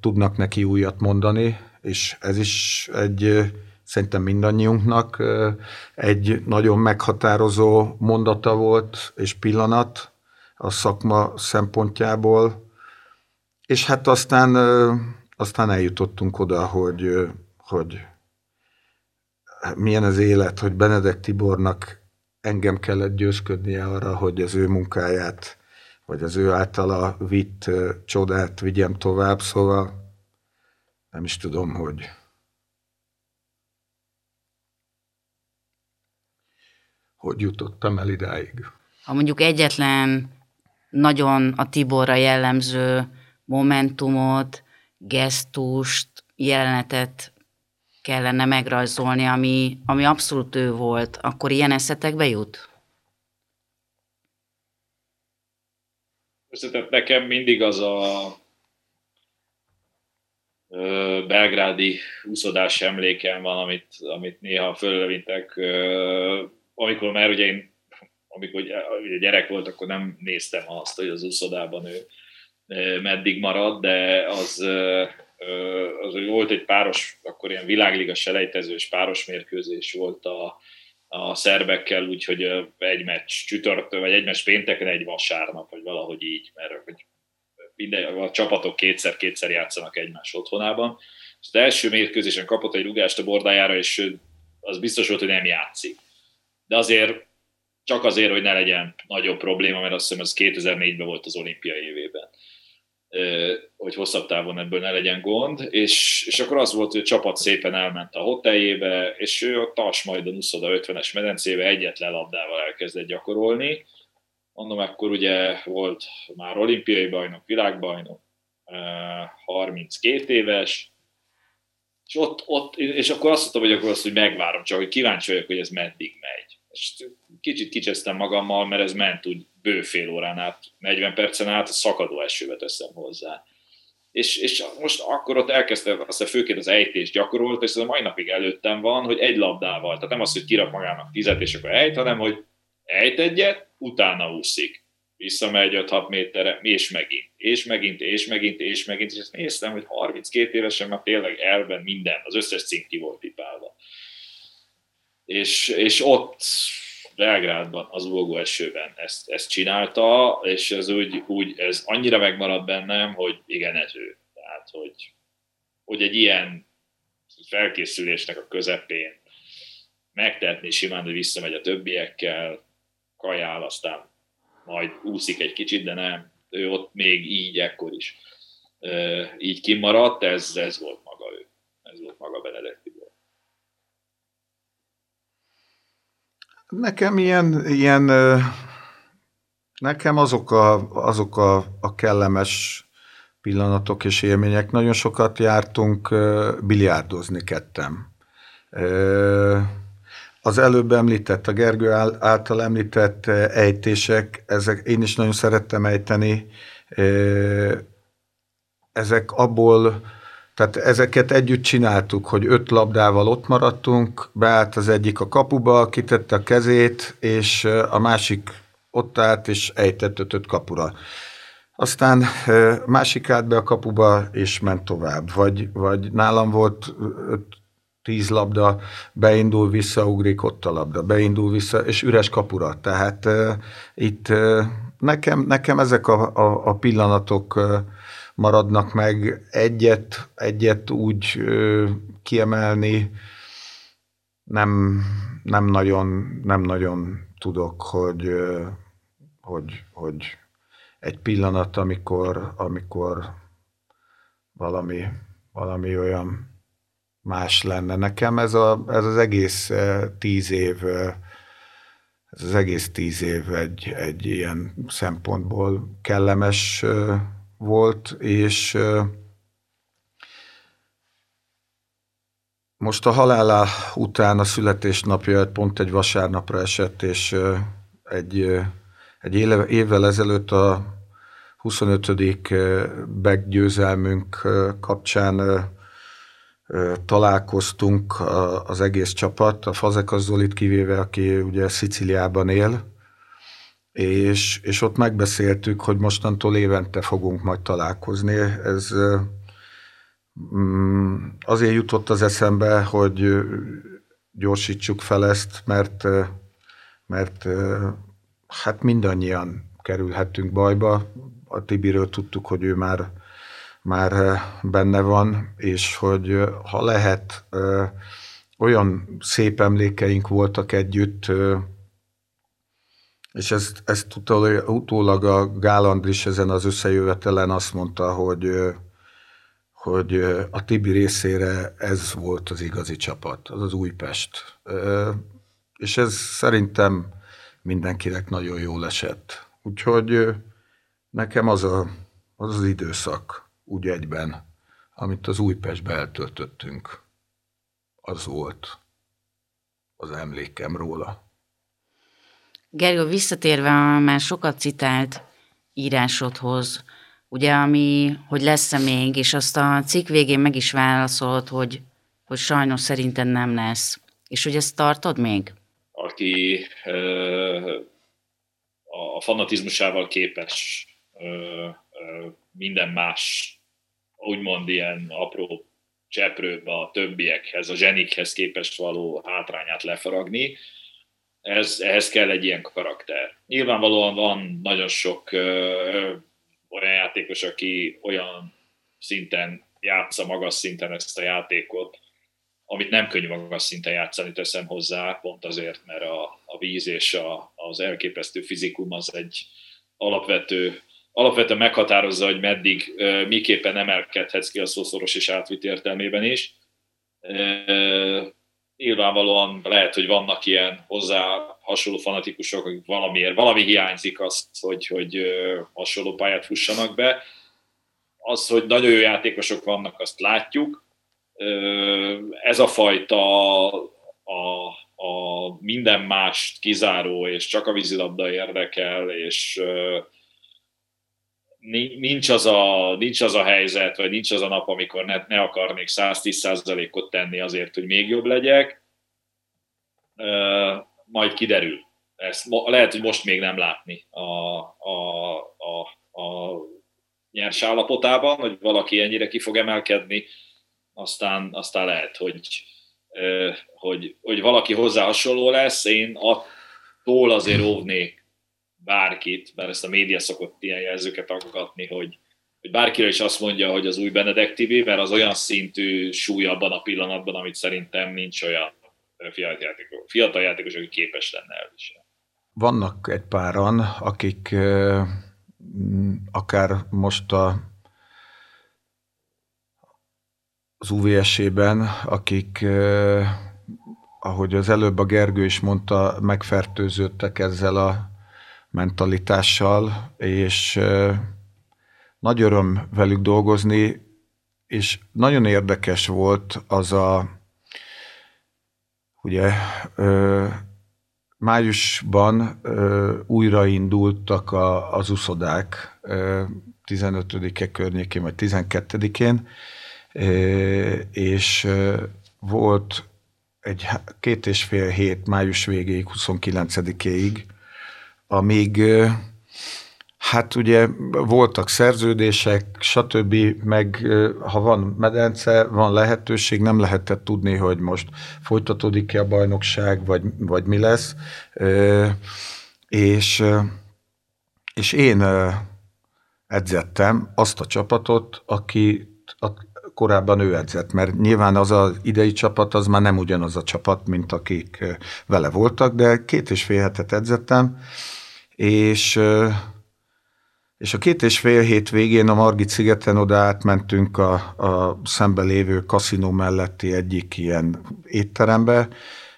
Speaker 3: tudnak neki újat mondani, és ez is egy szerintem mindannyiunknak egy nagyon meghatározó mondata volt és pillanat a szakma szempontjából, és hát aztán, aztán eljutottunk oda, hogy, hogy milyen az élet, hogy Benedek Tibornak engem kellett győzködnie arra, hogy az ő munkáját, vagy az ő általa vitt csodát vigyem tovább, szóval nem is tudom, hogy hogy jutottam el idáig.
Speaker 1: Ha mondjuk egyetlen nagyon a Tiborra jellemző momentumot, gesztust, jelenetet kellene megrajzolni, ami, ami abszolút ő volt, akkor ilyen eszetekbe jut?
Speaker 2: Összetett nekem mindig az a ö, belgrádi úszodás emlékem van, amit, amit néha föllevintek, amikor már ugye én amikor ugye gyerek volt, akkor nem néztem azt, hogy az úszodában ő meddig marad, de az az, hogy volt egy páros, akkor ilyen világliga selejtezős páros mérkőzés volt a, a szerbekkel, úgyhogy egy meccs csütörtök, vagy egy meccs pénteken, egy vasárnap, vagy valahogy így, mert hogy minden, a csapatok kétszer-kétszer játszanak egymás otthonában. És az első mérkőzésen kapott egy rugást a bordájára, és az biztos volt, hogy nem játszik. De azért csak azért, hogy ne legyen nagyobb probléma, mert azt hiszem ez 2004-ben volt az olimpiai évében hogy hosszabb távon ebből ne legyen gond, és, és akkor az volt, hogy a csapat szépen elment a hoteljébe, és ő ott Tasmajdon úszoda 50-es medencébe egyetlen labdával elkezdett gyakorolni. Mondom, akkor ugye volt már olimpiai bajnok, világbajnok, 32 éves, és ott, ott és akkor azt mondtam, hogy akkor azt, hogy megvárom, csak hogy kíváncsi vagyok, hogy ez meddig megy. És kicsit kicsesztem magammal, mert ez ment úgy bő fél órán át, 40 percen át, a szakadó esőbe teszem hozzá. És, és most akkor ott elkezdte, aztán főként az ejtést gyakorolt, és ez a mai napig előttem van, hogy egy labdával, tehát nem az, hogy kirak magának tizet, és akkor ejt, hanem hogy ejt egyet, utána úszik. Visszamegy 5-6 méterre, és megint, és megint, és megint, és megint, és ezt néztem, hogy 32 évesen már tényleg elben minden, az összes cím ki volt pipálva. És, és ott Belgrádban, az ugogó esőben ezt, ezt csinálta, és ez úgy, úgy, ez annyira megmaradt bennem, hogy igen, ez ő. Tehát, hogy, hogy egy ilyen felkészülésnek a közepén megtehetni simán, hogy visszamegy a többiekkel, kajál, aztán majd úszik egy kicsit, de nem, ő ott még így, ekkor is így kimaradt, ez, ez volt maga ő. Ez volt maga Benedek
Speaker 3: Nekem ilyen, ilyen nekem azok a, azok a, a kellemes pillanatok és élmények. Nagyon sokat jártunk biliárdozni kettem. Az előbb említett, a Gergő által említett ejtések, ezek, én is nagyon szerettem ejteni. Ezek abból tehát ezeket együtt csináltuk, hogy öt labdával ott maradtunk, beállt az egyik a kapuba, kitette a kezét, és a másik ott állt, és ejtett ötöt kapura. Aztán másik állt be a kapuba, és ment tovább. Vagy, vagy nálam volt öt, tíz labda, beindul vissza, ugrik ott a labda, beindul vissza, és üres kapura. Tehát uh, itt uh, nekem, nekem ezek a, a, a pillanatok uh, maradnak meg. Egyet, egyet úgy kiemelni nem, nem, nagyon, nem nagyon tudok, hogy, hogy, hogy egy pillanat, amikor, amikor valami, valami olyan más lenne. Nekem ez, a, ez az egész tíz év, ez az egész tíz év egy, egy ilyen szempontból kellemes volt, és most a halála után a születésnapja pont egy vasárnapra esett, és egy, egy évvel ezelőtt a 25. beggyőzelmünk kapcsán találkoztunk az egész csapat, a Fazekas Zolit kivéve, aki ugye Sziciliában él, és, és ott megbeszéltük, hogy mostantól évente fogunk majd találkozni. Ez mm, azért jutott az eszembe, hogy gyorsítsuk fel ezt, mert, mert hát mindannyian kerülhettünk bajba. A Tibiről tudtuk, hogy ő már, már benne van, és hogy ha lehet, olyan szép emlékeink voltak együtt, és ezt, ezt utólag a Gáland is ezen az összejövetelen azt mondta, hogy, hogy a Tibi részére ez volt az igazi csapat, az az Újpest. És ez szerintem mindenkinek nagyon jól esett. Úgyhogy nekem az, a, az az időszak úgy egyben, amit az Újpestbe eltöltöttünk, az volt az emlékem róla.
Speaker 1: Gergő, visszatérve a már sokat citált írásodhoz, ugye, ami, hogy lesz-e még, és azt a cikk végén meg is válaszolt, hogy, hogy sajnos szerintem nem lesz. És hogy ezt tartod még?
Speaker 2: Aki ö, a fanatizmusával képes ö, ö, minden más, úgymond ilyen apró cseprőbe a többiekhez, a zsenikhez képest való hátrányát lefaragni, ez, ehhez kell egy ilyen karakter. Nyilvánvalóan van nagyon sok ö, olyan játékos, aki olyan szinten játsza magas szinten ezt a játékot, amit nem könnyű magas szinten játszani, teszem hozzá, pont azért, mert a, a víz és a, az elképesztő fizikum az egy alapvető, alapvetően meghatározza, hogy meddig, miképpen emelkedhetsz ki a szószoros és átvitt értelmében is nyilvánvalóan lehet, hogy vannak ilyen hozzá hasonló fanatikusok, akik valamiért, valami hiányzik az, hogy, hogy hasonló pályát fussanak be. Az, hogy nagyon jó játékosok vannak, azt látjuk. Ez a fajta a, a minden mást kizáró, és csak a vízilabda érdekel, és nincs az, a, nincs az a helyzet, vagy nincs az a nap, amikor ne, ne akarnék 110%-ot tenni azért, hogy még jobb legyek, majd kiderül. Ezt lehet, hogy most még nem látni a, a, a, a nyers állapotában, hogy valaki ennyire ki fog emelkedni, aztán, aztán lehet, hogy, hogy, hogy valaki hozzá hasonló lesz. Én attól azért óvnék bárkit, mert ezt a média szokott ilyen jelzőket aggatni, hogy, hogy bárkire is azt mondja, hogy az új Benedek TV, mert az olyan szintű súly abban a pillanatban, amit szerintem nincs olyan fiatal játékos, fiatal játékos aki képes lenne elviselni.
Speaker 3: Vannak egy páran, akik akár most a az UVS-ében, akik, ahogy az előbb a Gergő is mondta, megfertőződtek ezzel a mentalitással, és nagy öröm velük dolgozni, és nagyon érdekes volt az a, ugye, májusban újraindultak a, az uszodák, 15-e környékén, vagy 12-én, és volt egy két és fél hét május végéig, 29-éig amíg hát ugye voltak szerződések, stb., meg ha van medence, van lehetőség, nem lehetett tudni, hogy most folytatódik-e a bajnokság, vagy, vagy mi lesz. És, és én edzettem azt a csapatot, aki korábban ő edzett, mert nyilván az az idei csapat az már nem ugyanaz a csapat, mint akik vele voltak, de két és fél hetet edzettem, és És a két és fél hét végén a Margit szigeten oda átmentünk a, a szembe lévő kaszinó melletti egyik ilyen étterembe,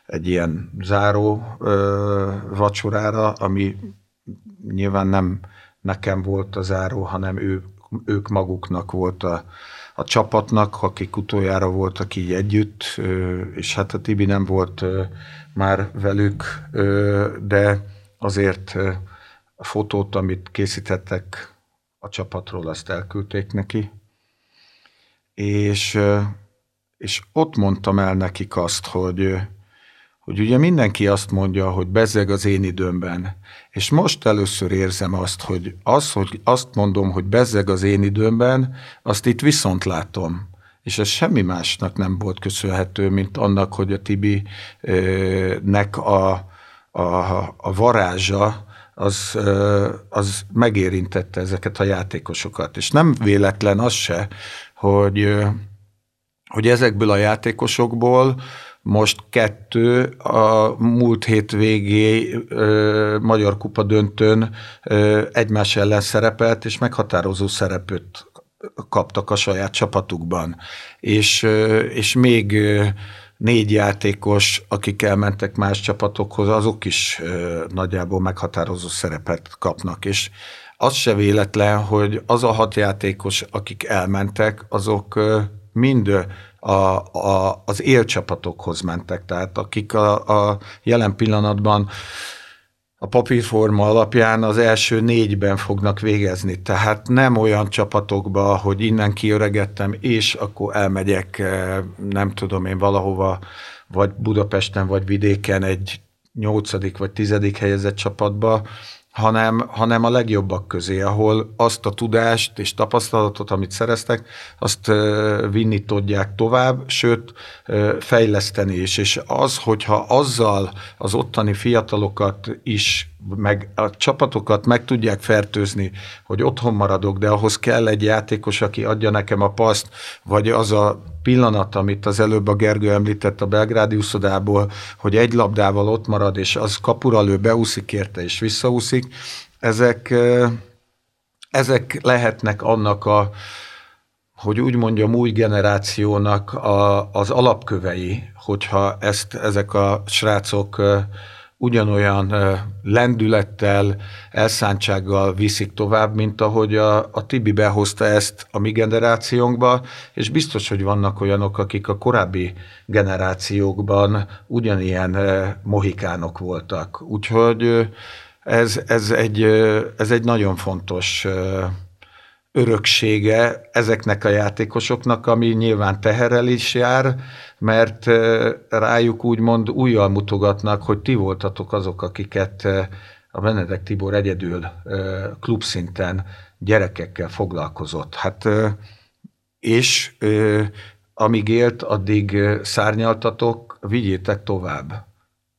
Speaker 3: egy ilyen záró ö, vacsorára, ami nyilván nem nekem volt a záró, hanem ő, ők maguknak volt a, a csapatnak, akik utoljára voltak így együtt, ö, és hát a Tibi nem volt ö, már velük, ö, de azért a fotót, amit készítettek a csapatról, azt elküldték neki. És, és ott mondtam el nekik azt, hogy, hogy ugye mindenki azt mondja, hogy bezzeg az én időmben. És most először érzem azt, hogy az, hogy azt mondom, hogy bezzeg az én időmben, azt itt viszont látom. És ez semmi másnak nem volt köszönhető, mint annak, hogy a Tibi-nek a, a, a varázsa, az, az megérintette ezeket a játékosokat. És nem véletlen az se, hogy, hogy ezekből a játékosokból most kettő a múlt hét Magyar Kupa döntőn ö, egymás ellen szerepelt, és meghatározó szerepet kaptak a saját csapatukban. És, ö, és még négy játékos, akik elmentek más csapatokhoz, azok is nagyjából meghatározó szerepet kapnak, és az se véletlen, hogy az a hat játékos, akik elmentek, azok ö, mind a, a, az élcsapatokhoz mentek, tehát akik a, a jelen pillanatban a papírforma alapján az első négyben fognak végezni. Tehát nem olyan csapatokba, hogy innen kiöregettem, és akkor elmegyek, eh, nem tudom én valahova, vagy Budapesten, vagy vidéken egy nyolcadik vagy tizedik helyezett csapatba, hanem, hanem a legjobbak közé, ahol azt a tudást és tapasztalatot, amit szereztek, azt vinni tudják tovább, sőt, fejleszteni is. És az, hogyha azzal az ottani fiatalokat is, meg a csapatokat meg tudják fertőzni, hogy otthon maradok, de ahhoz kell egy játékos, aki adja nekem a paszt, vagy az a pillanat, amit az előbb a Gergő említett a belgrádi uszodából, hogy egy labdával ott marad, és az kapura lő, beúszik érte, és visszaúszik, ezek, ezek lehetnek annak a, hogy úgy mondjam, új generációnak a, az alapkövei, hogyha ezt ezek a srácok ugyanolyan lendülettel, elszántsággal viszik tovább, mint ahogy a, a Tibi behozta ezt a mi generációnkba, és biztos, hogy vannak olyanok, akik a korábbi generációkban ugyanilyen mohikánok voltak. Úgyhogy ez, ez, egy, ez egy nagyon fontos öröksége ezeknek a játékosoknak, ami nyilván teherrel is jár, mert rájuk úgymond újjal mutogatnak, hogy ti voltatok azok, akiket a Benedek Tibor egyedül klubszinten gyerekekkel foglalkozott. Hát és amíg élt, addig szárnyaltatok, vigyétek tovább,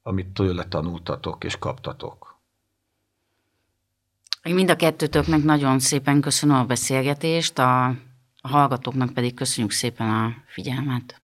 Speaker 3: amit tőle tanultatok és kaptatok.
Speaker 1: Mind a kettőtöknek nagyon szépen köszönöm a beszélgetést, a hallgatóknak pedig köszönjük szépen a figyelmet.